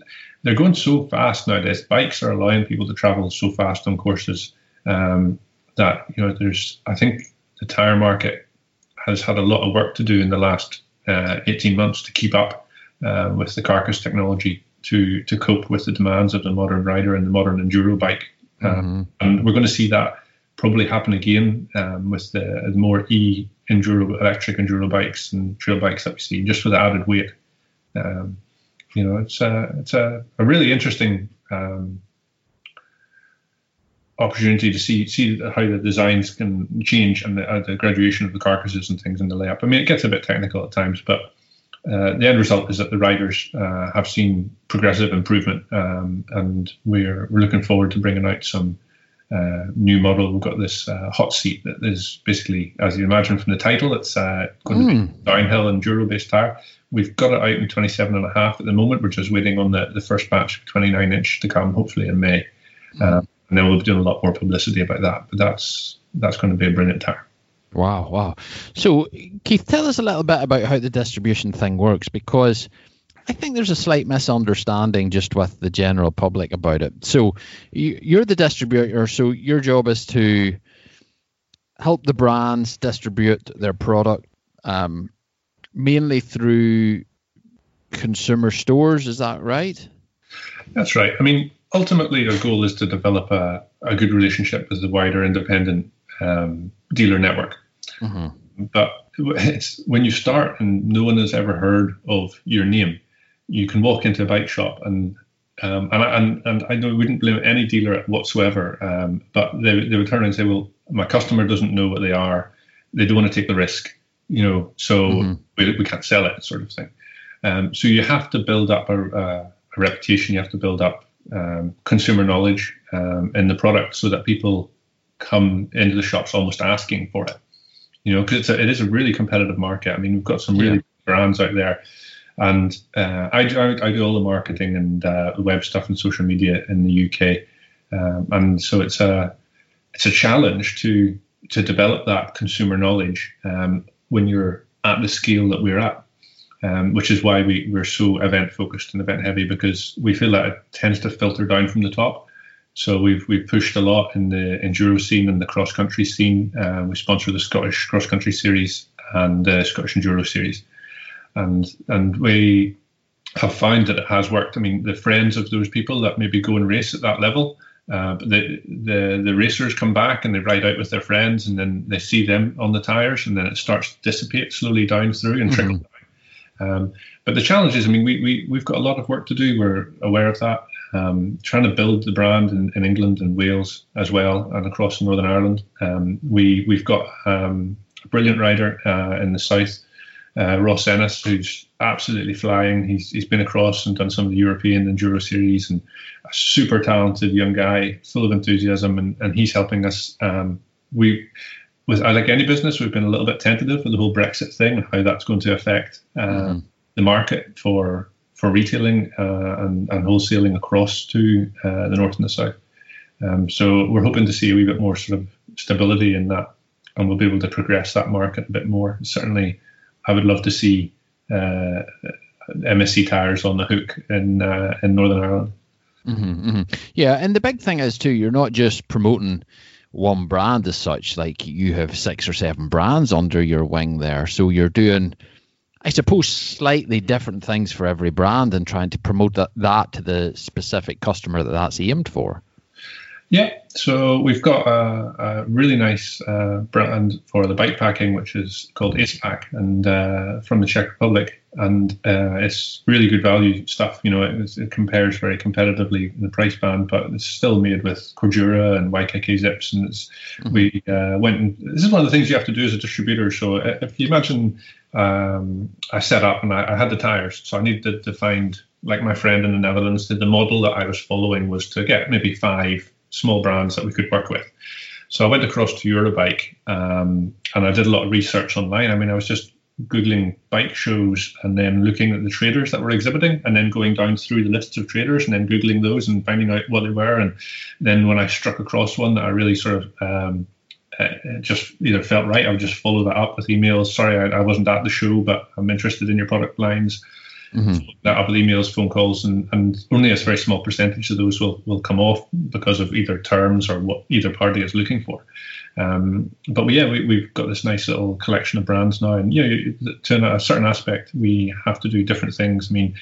they're going so fast nowadays. Bikes are allowing people to travel so fast on courses um, that you know there's. I think the tire market has had a lot of work to do in the last uh, 18 months to keep up uh, with the carcass technology to to cope with the demands of the modern rider and the modern enduro bike. Uh, mm-hmm. And we're going to see that probably happen again um, with the, the, more e enduro electric enduro bikes and trail bikes that we see, just with the added weight. Um, you know, it's a it's a, a really interesting um, opportunity to see see how the designs can change and the, uh, the, graduation of the carcasses and things in the layup. I mean, it gets a bit technical at times, but uh, the end result is that the riders uh, have seen progressive improvement, um, and we're we're looking forward to bringing out some uh, new model. We've got this uh, hot seat that is basically, as you imagine from the title, it's uh, going mm. to be hmm. downhill enduro based tire. We've got it out in 27 and a half at the moment. We're just waiting on the, the first batch of 29 inch to come, hopefully in May. Mm and then we'll be doing a lot more publicity about that. But that's that's going to be a brilliant tire. Wow, wow. So, Keith, tell us a little bit about how the distribution thing works because I think there's a slight misunderstanding just with the general public about it. So, you, are the distributor, so your job is to help the brands distribute their product um, mainly through consumer stores. Is that right? That's right. I mean, ultimately, our goal is to develop a, a good relationship with the wider independent um, dealer network. Mm-hmm. But when you start and no one has ever heard of your name, you can walk into a bike shop and um, and, and and I wouldn't blame any dealer whatsoever. Um, but they, they would turn and say, "Well, my customer doesn't know what they are. They don't want to take the risk, you know. So mm-hmm. we, we can't sell it, sort of thing." Um, so you have to build up a, a, a reputation. You have to build up um, consumer knowledge um, in the product so that people come into the shops almost asking for it. You know, because it is a really competitive market. I mean, we've got some really yeah. brands out there, and uh, I, I, I, do all the marketing and uh, web stuff and social media in the UK, um, and so it's a it's a challenge to to develop that consumer knowledge um, when you're at the scale that we're at um, which is why we, we're so event focused and event heavy because we feel that it tends to filter down from the top. So we've we've pushed a lot in the enduro scene and the cross country scene. Uh, we sponsor the Scottish Cross Country Series and the Scottish Enduro Series, and and we have found that it has worked. I mean, the friends of those people that maybe go and race at that level, uh, the the the racers come back and they ride out with their friends, and then they see them on the tires, and then it starts to dissipate slowly down through and trickle mm-hmm. Um, but the challenge is, I mean, we, we, we've got a lot of work to do. We're aware of that. Um, trying to build the brand in, in, England and Wales as well, and across Northern Ireland. Um, we we've got um, a brilliant rider uh, in the south, uh, Ross Ennis, who's absolutely flying. He's he's been across and done some of the European Enduro series, and a super talented young guy, full of enthusiasm, and, and he's helping us. Um, we with like any business, we've been a little bit tentative with the whole Brexit thing and how that's going to affect uh, mm-hmm. the market for for retailing uh, and, and wholesaling across to uh, the north and the south. Um, so we're hoping to see a wee bit more sort of stability in that, and we'll be able to progress that market a bit more. Certainly, I would love to see uh, MSC tires on the hook in uh, in Northern Ireland. Mm-hmm, mm-hmm. Yeah, and the big thing is too, you're not just promoting one brand as such. Like you have six or seven brands under your wing there, so you're doing, I suppose, slightly different things for every brand and trying to promote that, that to the specific customer that that's aimed for. Yeah, so we've got a, a really nice uh, brand for the bike packing, which is called Acepac, and uh, from the Czech Republic, and uh, it's really good value stuff. You know, it, it, compares very competitively in the price band, but it's still made with Cordura and YKK zips. And mm-hmm. we uh, went. And, this is one of the things you have to do as a distributor. So uh, if you imagine, um, I set up and I, I, had the tires, so I needed to find like my friend in the Netherlands did. The model that I was following was to get maybe five small brands that we could work with. So I went across to Eurobike um, and I did a lot of research online. I mean, I was just googling bike shows and then looking at the traders that were exhibiting and then going down through the lists of traders and then googling those and finding out what they were. And then when i struck across one that i really sort of um, uh, just either felt right i would just follow that up with emails. Sorry I, I, wasn't at the show but i'm interested in your product lines. Mm-hmm. that up with emails phone calls and, and only a very small percentage of those will, will come off because of either terms or what either party is looking for um, but yeah, we, have got this nice little collection of brands now, and yeah, to a certain aspect, we have to do different things. I mean,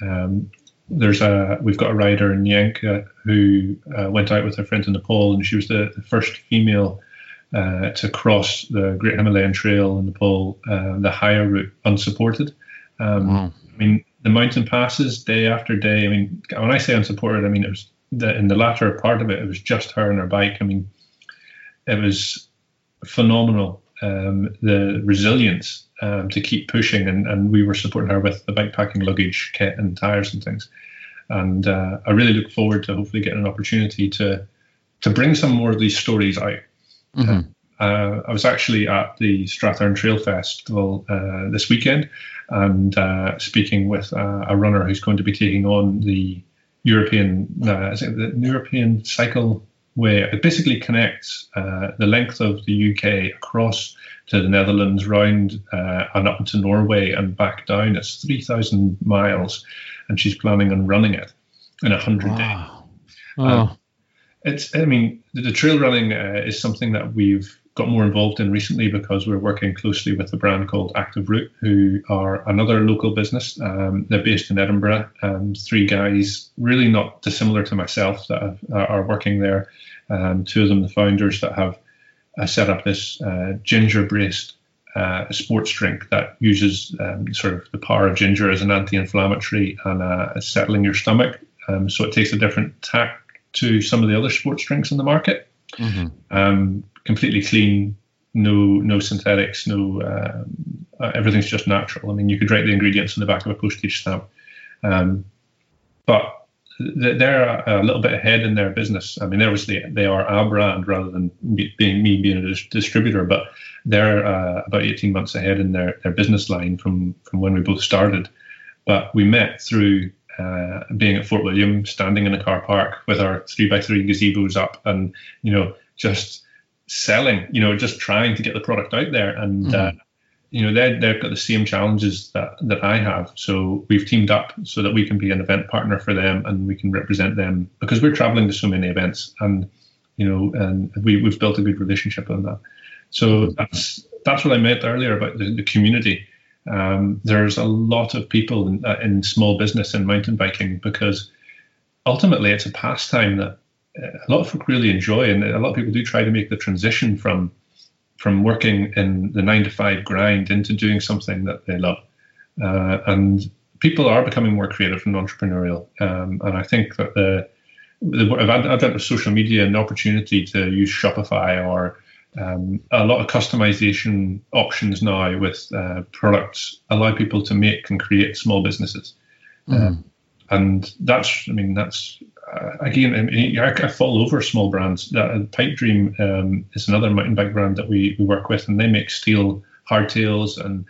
um, there's a we've got a rider in Yanka who uh, went out with her friend in Nepal, and she was the, the first female uh, to cross the Great Himalayan Trail in Nepal, uh, the higher route unsupported. Um, wow. I mean, the mountain passes day after day. I mean, when I say unsupported, I mean it was the, in the latter part of it, it was just her and her bike. I mean, it was phenomenal. Um, the resilience um, to keep pushing, and, and we were supporting her with the bikepacking luggage kit and tires and things. And uh, I really look forward to hopefully getting an opportunity to to bring some more of these stories out. Mm-hmm. Uh, I was actually at the Strathearn Trail Festival uh, this weekend and uh, speaking with uh, a runner who's going to be taking on the European, uh, is it the European Cycle where it basically connects uh, the length of the UK across to the Netherlands, round uh, and up to Norway and back down. It's 3,000 miles, and she's planning on running it in 100 wow. days. Oh. it's, I mean, the, the trail running uh, is something that we've got more involved in recently because we're working closely with a brand called Active Root, who are another local business. Um, they're based in Edinburgh. Um, three guys, really not dissimilar to myself, that have, are working there. Um, two of them, the founders, that have uh, set up this uh, ginger braced uh, sports drink that uses um, sort of the power of ginger as an anti-inflammatory and uh, settling your stomach. Um, so it takes a different tack to some of the other sports drinks in the market. Mm-hmm. Um, completely clean, no no synthetics, no um, everything's just natural. I mean, you could write the ingredients on the back of a postage stamp, um, but they're a little bit ahead in their business. I mean, obviously they are our brand rather than being me being a distributor, but they're uh, about 18 months ahead in their, their business line from from when we both started. But we met through uh, being at Fort William, standing in a car park with our three by three gazebos up, and you know just selling, you know, just trying to get the product out there. And, mm-hmm. uh, you know, they they've got the same challenges that, that I have. So we've teamed up so that we can be an event partner for them and we can represent them because we're traveling to so many events and, you know, and we, we've built a good relationship on that. So that's, that's what I meant earlier about the, the community. Um, there's a lot of people in, uh, in small business and mountain biking because ultimately it's a pastime that a lot of folk really enjoy, and a lot of people do try to make the transition from from working in the nine to five grind into doing something that they love. Uh, and people are becoming more creative and entrepreneurial. Um, and I think that the, the advent of social media and the opportunity to use Shopify or um, a lot of customization options now with uh, products allow people to make and create small businesses. Mm. and that's, I mean, that's uh, again, I, mean, I, I, fall over small brands. Uh, Pipedream um, is another mountain bike brand that we, we work with, and they make steel hardtails, and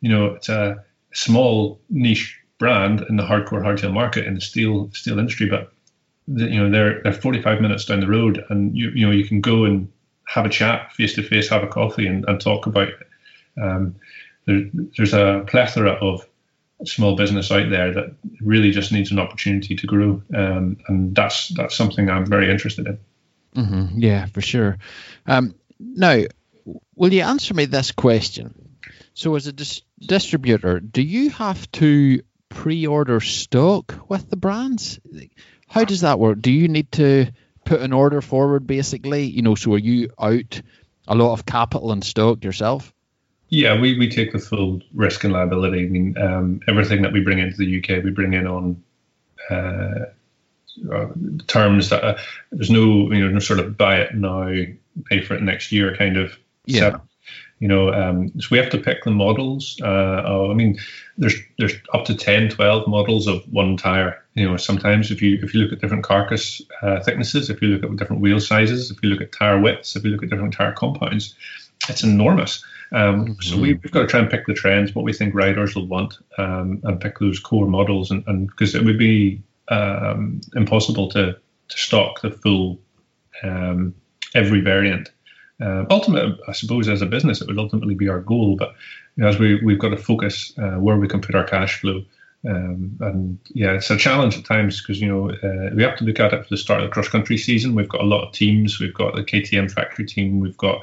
you know it's a small niche brand in the hardcore hardtail market in the steel steel industry, but the, you know they're they're 45 minutes down the road, and you you know you can go and have a chat face to face, have a coffee, and, and talk about. It. Um, there, there's a plethora of small business out there that really just needs an opportunity to grow, um, and that's that's something I'm very interested in. Mm-hmm. Yeah, for sure. Um, now, will you answer me this question? So, as a dis- distributor, do you have to pre-order stock with the brands? How does that work? Do you need to put an order forward, basically? You know, so are you out a lot of capital and stock yourself? Yeah, we, we take the full risk and liability. I mean, um, everything that we bring into the UK, we bring in on uh, uh, terms that uh, there's no you know no sort of buy it now, pay for it next year kind of. Yeah. Setup. You know, um, so we have to pick the models. Uh, I mean, there's there's up to 10, 12 models of one tire. You know, sometimes if you if you look at different carcass uh, thicknesses, if you look at different wheel sizes, if you look at tire widths, if you look at different tire compounds, it's enormous. Um, mm-hmm. So we, have got to try and pick the trends, what we think riders will want, um, and pick those core models, and because it would be um, impossible to to stock the full um, every variant. Uh, ultimately, I suppose as a business, it would ultimately be our goal. But you know, as we we've got to focus uh, where we can put our cash flow. Um, and yeah, it's a challenge at times because you know uh, we have to look at it for the start of the cross country season. We've got a lot of teams. We've got the KTM factory team. We've got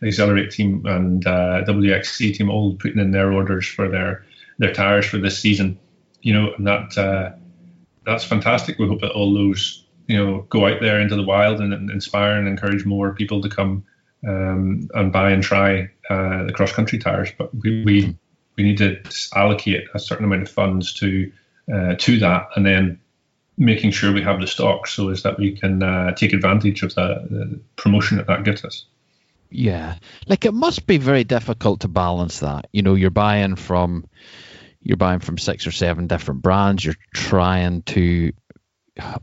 the Accelerate team and uh, WXC team all putting in their orders for their their tires for this season. You know, and that uh, that's fantastic. We hope that all those you know go out there into the wild and, and inspire and encourage more people to come um, and buy and try uh, the cross country tires. But we, we we need to allocate a certain amount of funds to uh, to that, and then making sure we have the stock so as that we can uh, take advantage of the, the promotion that that gets us. Yeah, like it must be very difficult to balance that. You know, you're buying from you're buying from six or seven different brands. You're trying to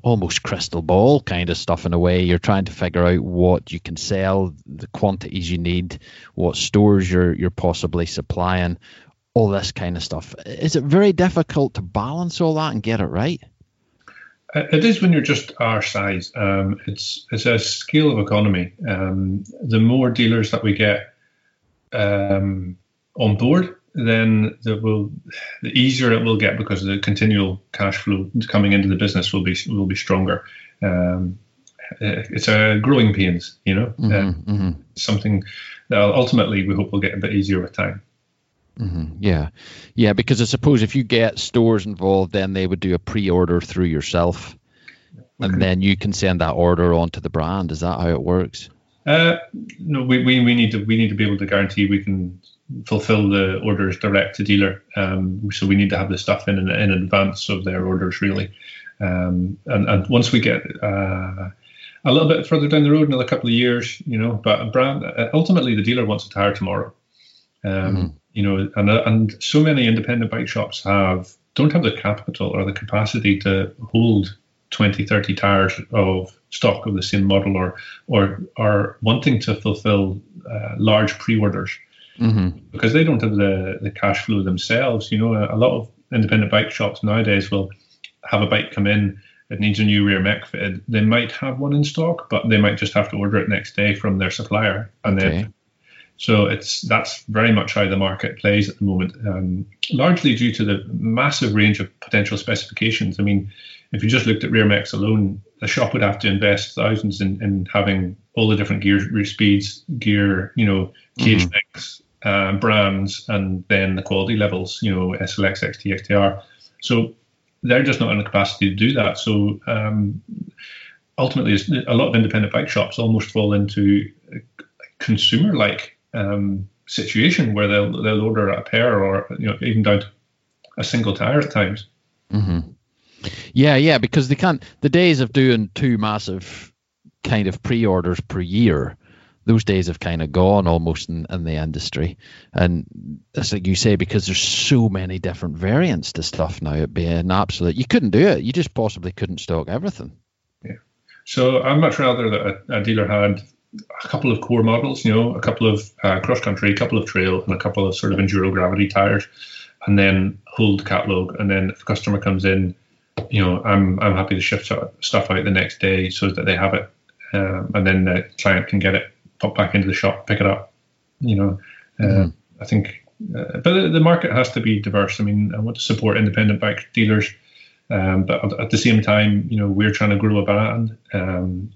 almost crystal ball kind of stuff in a way. You're trying to figure out what you can sell, the quantities you need, what stores you're you're possibly supplying, all this kind of stuff. Is it very difficult to balance all that and get it right? It is when you're just our size. Um, it's it's a scale of economy. Um, the more dealers that we get um, on board, then the will the easier it will get because the continual cash flow coming into the business will be will be stronger. Um, it's a growing pains, you know, mm-hmm, uh, mm-hmm. something that ultimately we hope will get a bit easier with time. Mm-hmm, yeah, yeah, because I suppose if you get stores involved, then they would do a pre-order through yourself, okay. and then you can send that order on to the brand. Is that how it works? Uh, no, we, we, we need to we need to be able to guarantee we can fulfill the orders direct to dealer. Um, so we need to have the stuff in in, in advance of their orders, really. Um, and, and once we get uh, a little bit further down the road, another couple of years, you know, but brand uh, ultimately the dealer wants a tire tomorrow. Um, mm-hmm. You know, and and so many independent bike shops have don't have the capital or the capacity to hold 20, 30 tires of stock of the same model or or are wanting to fulfill uh, large pre-orders mm-hmm. because they don't have the, the cash flow themselves. You know, a, a, lot of independent bike shops nowadays will have a bike come in. It needs a new rear mech fitted. They might have one in stock, but they might just have to order it next day from their supplier, and okay. then so it's that's very much how the market plays at the moment, um, largely due to the massive range of potential specifications. I mean, if you just looked at rear mechs alone, the shop would have to invest thousands in, in having all the different gear speeds, gear, you know, cage mm-hmm. mechs, uh, brands and then the quality levels, you know, SLX, XT, XTR. So they're just not in the capacity to do that. So um, ultimately, a lot of independent bike shops almost fall into a consumer-like um, situation where they'll they'll order a pair or you know even down to a single tire at times. Mm-hmm. Yeah, yeah, because they can't. The days of doing two massive kind of pre-orders per year those days have kind of gone almost in, in the industry. And it's like you say, because there's so many different variants to stuff now, it being absolute, you couldn't do it. You just possibly couldn't stock everything. Yeah. So I'd much rather that a, a dealer had a couple of core models, you know, a couple of uh, cross country, a couple of trail, and a couple of sort of enduro gravity tires, and then hold the catalog. And then if a customer comes in, you know, I'm I'm happy to shift stuff out the next day so that they have it, um, and then the client can get it pop back into the shop, pick it up. You know, uh, mm-hmm. I think, uh, but the market has to be diverse. I mean, I want to support independent bike dealers, um, but at the same time, you know, we're trying to grow a brand. Um,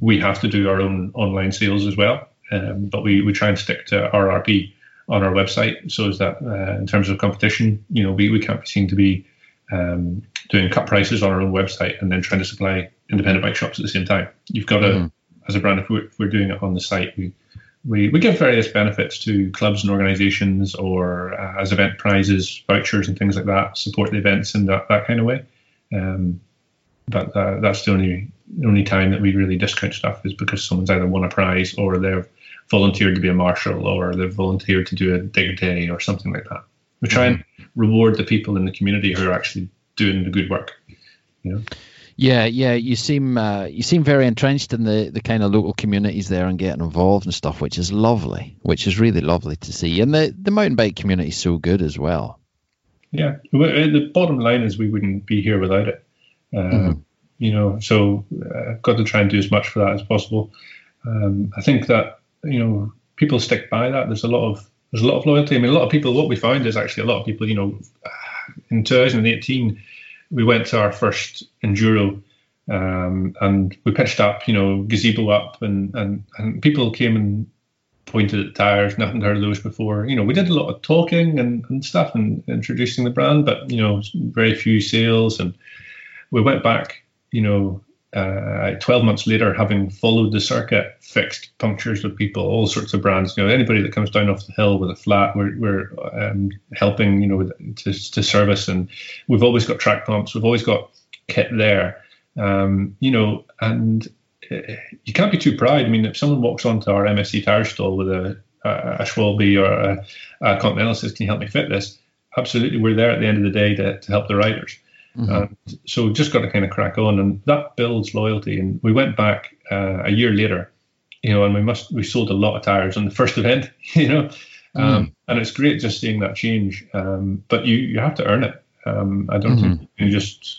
we have to do our own online sales as well, um, but we, we try and stick to RRP on our website so as that uh, in terms of competition, you know, we, we can't be seen to be um, doing cut prices on our own website and then trying to supply independent bike shops at the same time. You've got to mm-hmm as a brand, if we're, if we're doing it on the site, we we, we give various benefits to clubs and organisations or uh, as event prizes, vouchers and things like that, support the events in that, that kind of way. Um, but uh, that's the only the only time that we really discount stuff is because someone's either won a prize or they've volunteered to be a marshal or they've volunteered to do a dig day or something like that. We try mm-hmm. and reward the people in the community who are actually doing the good work. You know. Yeah, yeah. You seem uh, you seem very entrenched in the, the kind of local communities there and getting involved and stuff, which is lovely. Which is really lovely to see. And the the mountain bike community is so good as well. Yeah, the bottom line is we wouldn't be here without it. Uh, mm-hmm. You know, so uh, I've got to try and do as much for that as possible. Um, I think that you know people stick by that. There's a lot of there's a lot of loyalty. I mean, a lot of people. What we found is actually a lot of people. You know, in 2018 we went to our first enduro um, and we pitched up, you know, gazebo up, and, and, and people came and pointed at tires, nothing heard of those before. You know, we did a lot of talking and, and stuff and introducing the brand, but, you know, very few sales. And we went back, you know, uh, 12 months later, having followed the circuit, fixed punctures with people, all sorts of brands. You know, anybody that comes down off the hill with a flat, we're, we're um, helping, you know, to, to service. And we've always got track pumps, we've always got kit there. Um, you know, and uh, you can't be too proud. I mean, if someone walks onto our MSC tire stall with a, a, Schwalbe or a, a Continental says, "Can you help me fit this?" Absolutely, we're there at the end of the day to, to help the riders. Mm-hmm. so we've just got to kind of crack on, and that builds loyalty. And we went back uh, a year later, you know, and we must we sold a lot of tires on the first event, you know, um, mm. and it's great just seeing that change. Um, but you you have to earn it. Um, I don't mm-hmm. think you just.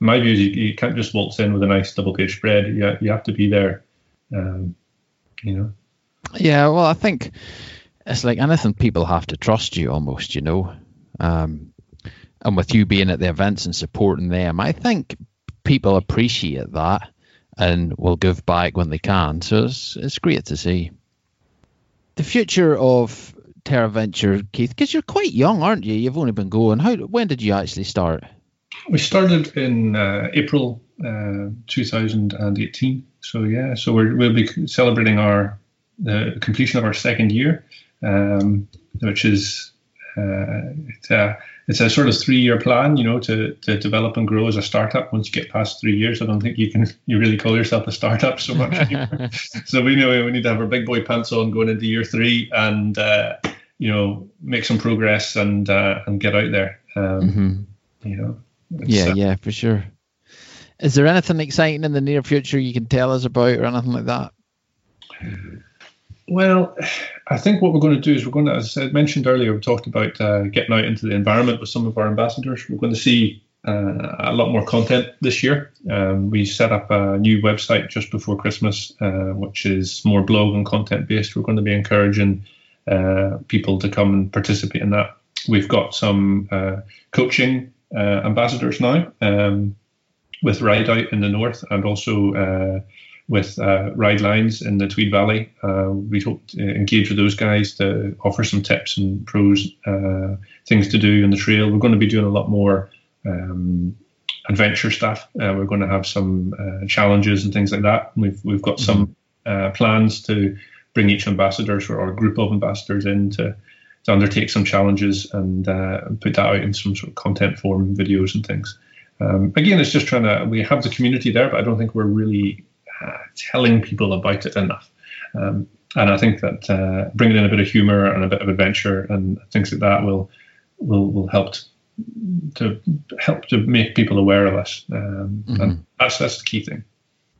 My view is you, you, can't just waltz in with a nice double page spread. You you have to be there, um, you know. Yeah, well, I think it's like anything. People have to trust you almost, you know. Um, and with you being at the events and supporting them, I think people appreciate that and will give back when they can. So it's it's great to see. The future of Terra Venture, Keith, because you're quite young, aren't you? You've only been going. How when did you actually start? We started in uh, April uh, 2018. So yeah, so we will be celebrating our the completion of our second year, um, which is uh, it's a it's a sort of three year plan, you know, to, to develop and grow as a startup. Once you get past three years, I don't think you can you really call yourself a startup so much so we know we need to have our big boy pants on going into year three and uh, you know make some progress and uh, and get out there. Um, mm-hmm. You know. Yeah, uh, yeah, for sure. Is there anything exciting in the near future you can tell us about or anything like that? Well, I think what we're going to do is we're going to, as I mentioned earlier, we talked about uh, getting out into the environment with some of our ambassadors. We're going to see uh, a lot more content this year. Um, we set up a new website just before Christmas, uh, which is more blog and content based. We're going to be encouraging uh, people to come and participate in that. We've got some uh, coaching uh, ambassadors now um, with Ride Out in the north and also with uh, Ride Lines in the Tweed Valley. Uh, we hope to engage with those guys to offer some tips and pros, uh, things to do on the trail. We're going to be doing a lot more um, adventure stuff. Uh, we're going to have some uh, challenges and things like that. We've we've got mm-hmm. some uh, plans to bring each ambassador or a group of ambassadors in to, to undertake some challenges and put that out in some sort of content form, videos and things. Um, again, it's just trying to. We have the community there, but I don't think we're really telling people about it enough. Um, and I think that uh, bringing in a bit of humor and a bit of adventure and things like that will will will help to help to make people aware of us. Um, mm-hmm. And that's that's the key thing.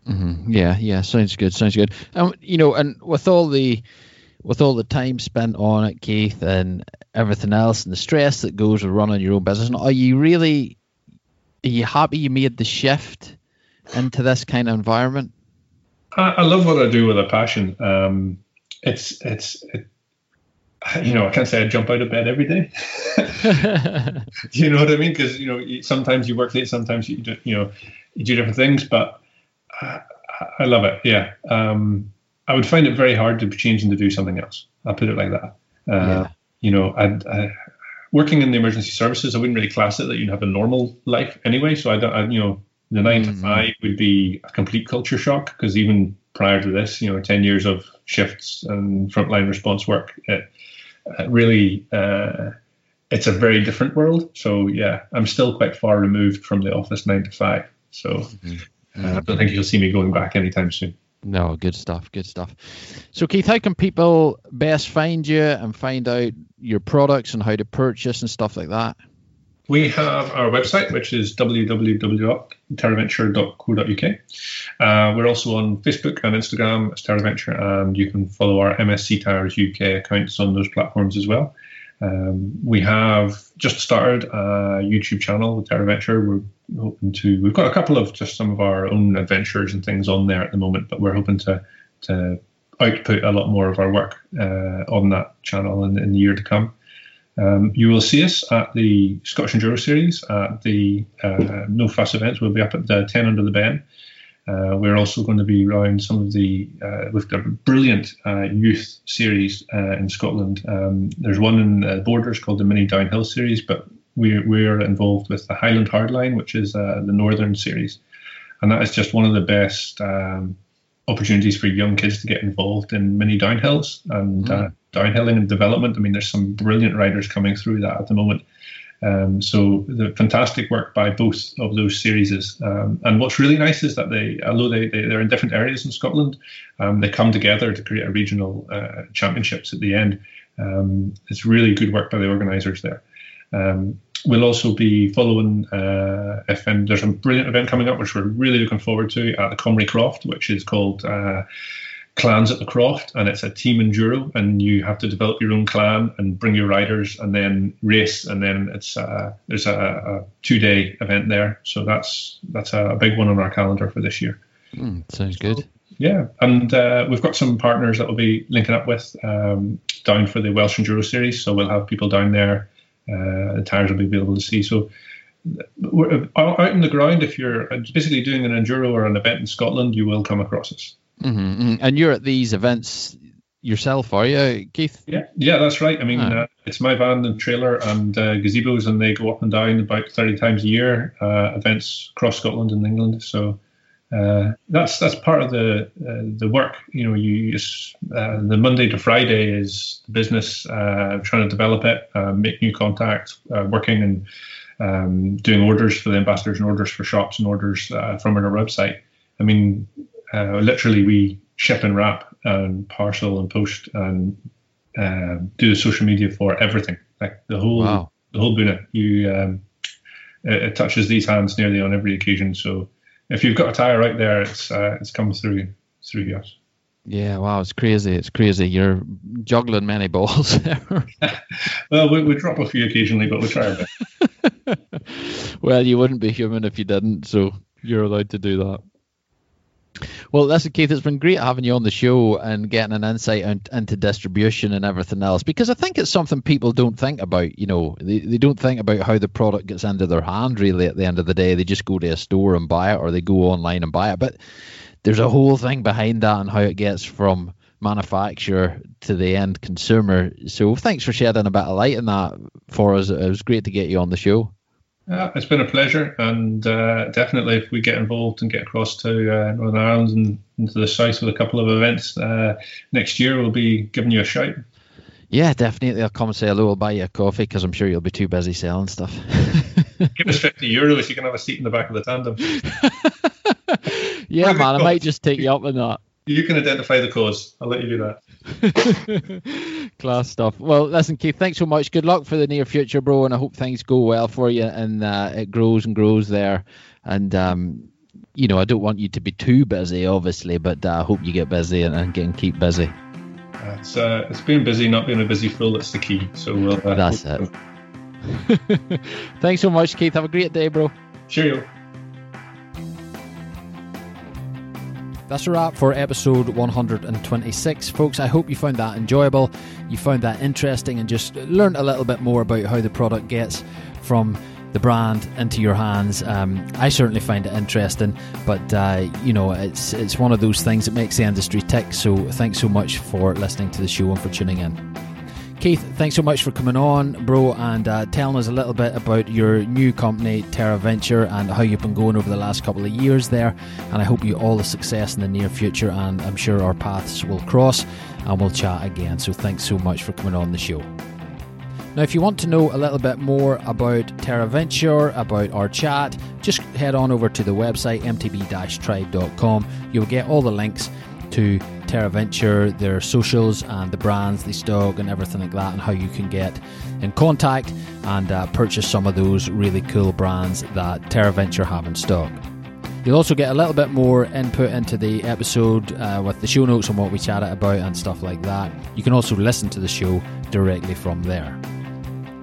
Mm-hmm. Yeah, yeah, sounds good. Sounds good. Um, you know, and with all the with all the time spent on it, Keith, and everything else, and the stress that goes with running your own business, are you really are you happy you made the shift into this kind of environment? I, I love what I do with a passion. Um, it's it's it, you know I can't say I jump out of bed every day. you know what I mean? Because you know sometimes you work late, sometimes you do, you know you do different things, but I, I love it. Yeah, um, I would find it very hard to be changing to do something else. I'll put it like that. Uh, yeah. You know, I, working in the emergency services, I wouldn't really class it that you'd have a normal life anyway. So I don't, I, you know, the 9 mm-hmm. to five would be a complete culture shock because even prior to this. You know, ten years of shifts and frontline response work. It, it really, uh, it's a very different world. So yeah, I'm still quite far removed from the office nine to five. So mm-hmm. uh, I don't think you'll see me going back anytime soon. No, good stuff, good stuff. So, Keith, how can people best find you and find out your products and how to purchase and stuff like that? We have our website, which is www.terraventure.co.uk. Uh, we're also on Facebook and Instagram as TerraVenture, and you can follow our MSC Tires UK accounts on those platforms as well. Um, we have just started a YouTube channel with TerraVenture. We're hoping to. We've got a couple of just some of our own adventures and things on there at the moment, but we're hoping to to output a lot more of our work uh, on that channel in, in the year to come. Um, you will see us at the Scottish Enduro Series at the uh, No Fuss events. We'll be up at the 10 under the Ben. Uh, we're also going to be around some of the, uh, we've got a brilliant uh, youth series uh, in Scotland. Um, there's one in the Borders called the Mini Downhill Series, but we're, we're involved with the Highland Hardline, which is uh, the Northern Series. And that is just one of the best um, opportunities for young kids to get involved in mini downhills and mm. downhilling and development. I mean, there's some brilliant riders coming through that at the moment. Um, so the fantastic work by both of those series. Um, and what's really nice is that they, although they, they are in different areas in Scotland, um, they come together to create a regional uh, championships at the end. Um, it's really good work by the organisers there. Um, we'll also be following uh, and there's a brilliant event coming up which we're really looking forward to at the Comrie Croft, which is called uh, clans at the Croft, and it's a team enduro, and you have to develop your own clan and bring your riders, and then race, and then it's uh, there's a, a two day event there, so that's that's a big one on our calendar for this year. Mm, sounds good. Yeah, and uh, we've got some partners that we'll be linking up with um, down for the Welsh Enduro Series, so we'll have people down there. Uh, the tires will be available to see. So out in the ground, if you're basically doing an enduro or an event in Scotland, you will come across us. Mm-hmm, mm-hmm. And you're at these events yourself, are you, Keith? Yeah, yeah, that's right. I mean, ah. uh, it's my van and trailer and uh, gazebos, and they go up and down about 30 times a year. Uh, events across Scotland and England. So uh, that's that's part of the uh, the work. You know, you uh, the Monday to Friday is the business, trying to develop it, make new contacts, working and um, doing orders for the ambassadors and orders for shops and orders from our website. I mean, uh, literally we ship and wrap and parcel and post and uh, do the social media for everything. Like the whole wow. the whole boona. You um, it, it, touches these hands nearly on every occasion. So if you've got a tire right there, it's uh, it's come through through us. Yeah, wow, it's crazy. It's crazy. You're juggling many balls there. well, we, we drop a few occasionally, but we try our best. well, you wouldn't be human if you didn't, so you're allowed to do that. Well, listen, Keith, it's been great having you on the show and getting an insight into distribution and everything else because I think it's something people don't think about. You know, they, they don't think about how the product gets into their hand really at the end of the day. They just go to a store and buy it or they go online and buy it. But there's a whole thing behind that and how it gets from manufacturer to the end consumer. So thanks for shedding a bit of light on that for us. It was great to get you on the show. Yeah, it's been a pleasure, and uh, definitely if we get involved and get across to uh, Northern Ireland and into the south with a couple of events uh, next year, we'll be giving you a shout. Yeah, definitely. I'll come and say hello. I'll buy you a coffee because I'm sure you'll be too busy selling stuff. Give us 50 euros. You can have a seat in the back of the tandem. yeah, man. I might just take you up on that. You can identify the cause. I'll let you do that. Class stuff. Well, listen, Keith, thanks so much. Good luck for the near future, bro, and I hope things go well for you and uh, it grows and grows there. And um, you know, I don't want you to be too busy, obviously, but uh, I hope you get busy and, and can keep busy. Uh, it's uh, it's being busy, not being a busy fool. That's the key. So we'll. Uh, That's it. thanks so much, Keith. Have a great day, bro. Cheerio. That's a wrap for episode 126, folks. I hope you found that enjoyable, you found that interesting, and just learned a little bit more about how the product gets from the brand into your hands. Um, I certainly find it interesting, but uh, you know, it's it's one of those things that makes the industry tick. So, thanks so much for listening to the show and for tuning in. Keith, thanks so much for coming on, bro, and uh, telling us a little bit about your new company, Terra Venture, and how you've been going over the last couple of years there. And I hope you all the success in the near future, and I'm sure our paths will cross and we'll chat again. So thanks so much for coming on the show. Now, if you want to know a little bit more about Terra Venture, about our chat, just head on over to the website mtb-tribe.com. You'll get all the links to Terra Venture, their socials, and the brands they stock, and everything like that, and how you can get in contact and uh, purchase some of those really cool brands that Terra Venture have in stock. You'll also get a little bit more input into the episode uh, with the show notes on what we chatted about and stuff like that. You can also listen to the show directly from there.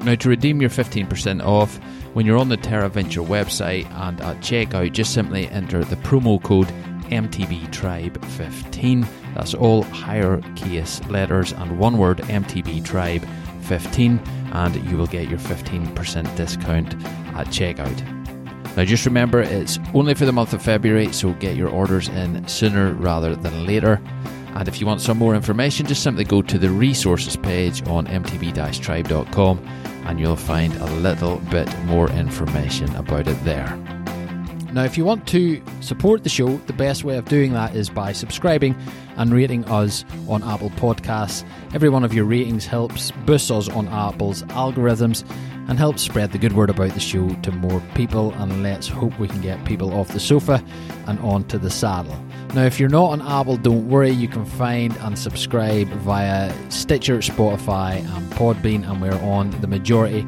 Now, to redeem your 15% off, when you're on the Terra Venture website and at checkout, just simply enter the promo code MTB Tribe 15. That's all higher case letters and one word MTB Tribe 15, and you will get your 15% discount at checkout. Now, just remember it's only for the month of February, so get your orders in sooner rather than later. And if you want some more information, just simply go to the resources page on mtb tribe.com and you'll find a little bit more information about it there. Now, if you want to support the show, the best way of doing that is by subscribing and rating us on Apple Podcasts. Every one of your ratings helps boost us on Apple's algorithms and helps spread the good word about the show to more people. And let's hope we can get people off the sofa and onto the saddle. Now, if you're not on Apple, don't worry, you can find and subscribe via Stitcher, Spotify, and Podbean, and we're on the majority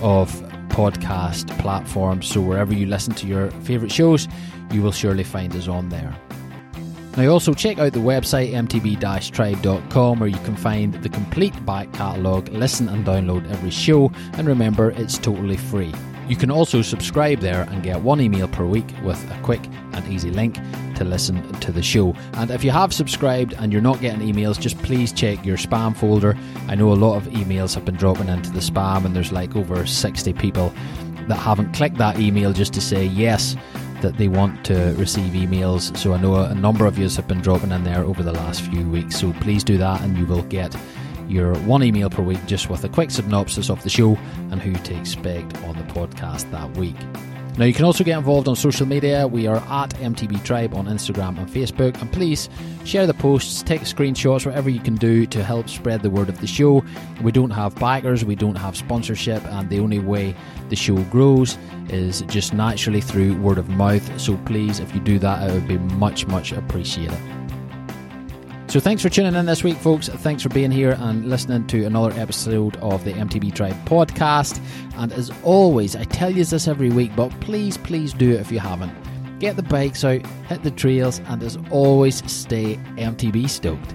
of podcast platform. So wherever you listen to your favourite shows, you will surely find us on there. Now, also check out the website mtb tribe.com where you can find the complete back catalogue, listen and download every show, and remember it's totally free. You can also subscribe there and get one email per week with a quick and easy link to listen to the show. And if you have subscribed and you're not getting emails, just please check your spam folder. I know a lot of emails have been dropping into the spam, and there's like over 60 people that haven't clicked that email just to say yes that they want to receive emails. So I know a number of you have been dropping in there over the last few weeks. So please do that, and you will get your one email per week just with a quick synopsis of the show and who to expect on the podcast that week. Now, you can also get involved on social media. We are at MTB Tribe on Instagram and Facebook. And please share the posts, take screenshots, whatever you can do to help spread the word of the show. We don't have backers, we don't have sponsorship, and the only way the show grows is just naturally through word of mouth. So please, if you do that, it would be much, much appreciated. So thanks for tuning in this week, folks. Thanks for being here and listening to another episode of the MTB Tribe podcast. And as always, I tell you this every week, but please, please do it if you haven't. Get the bikes out, hit the trails, and as always, stay MTB stoked.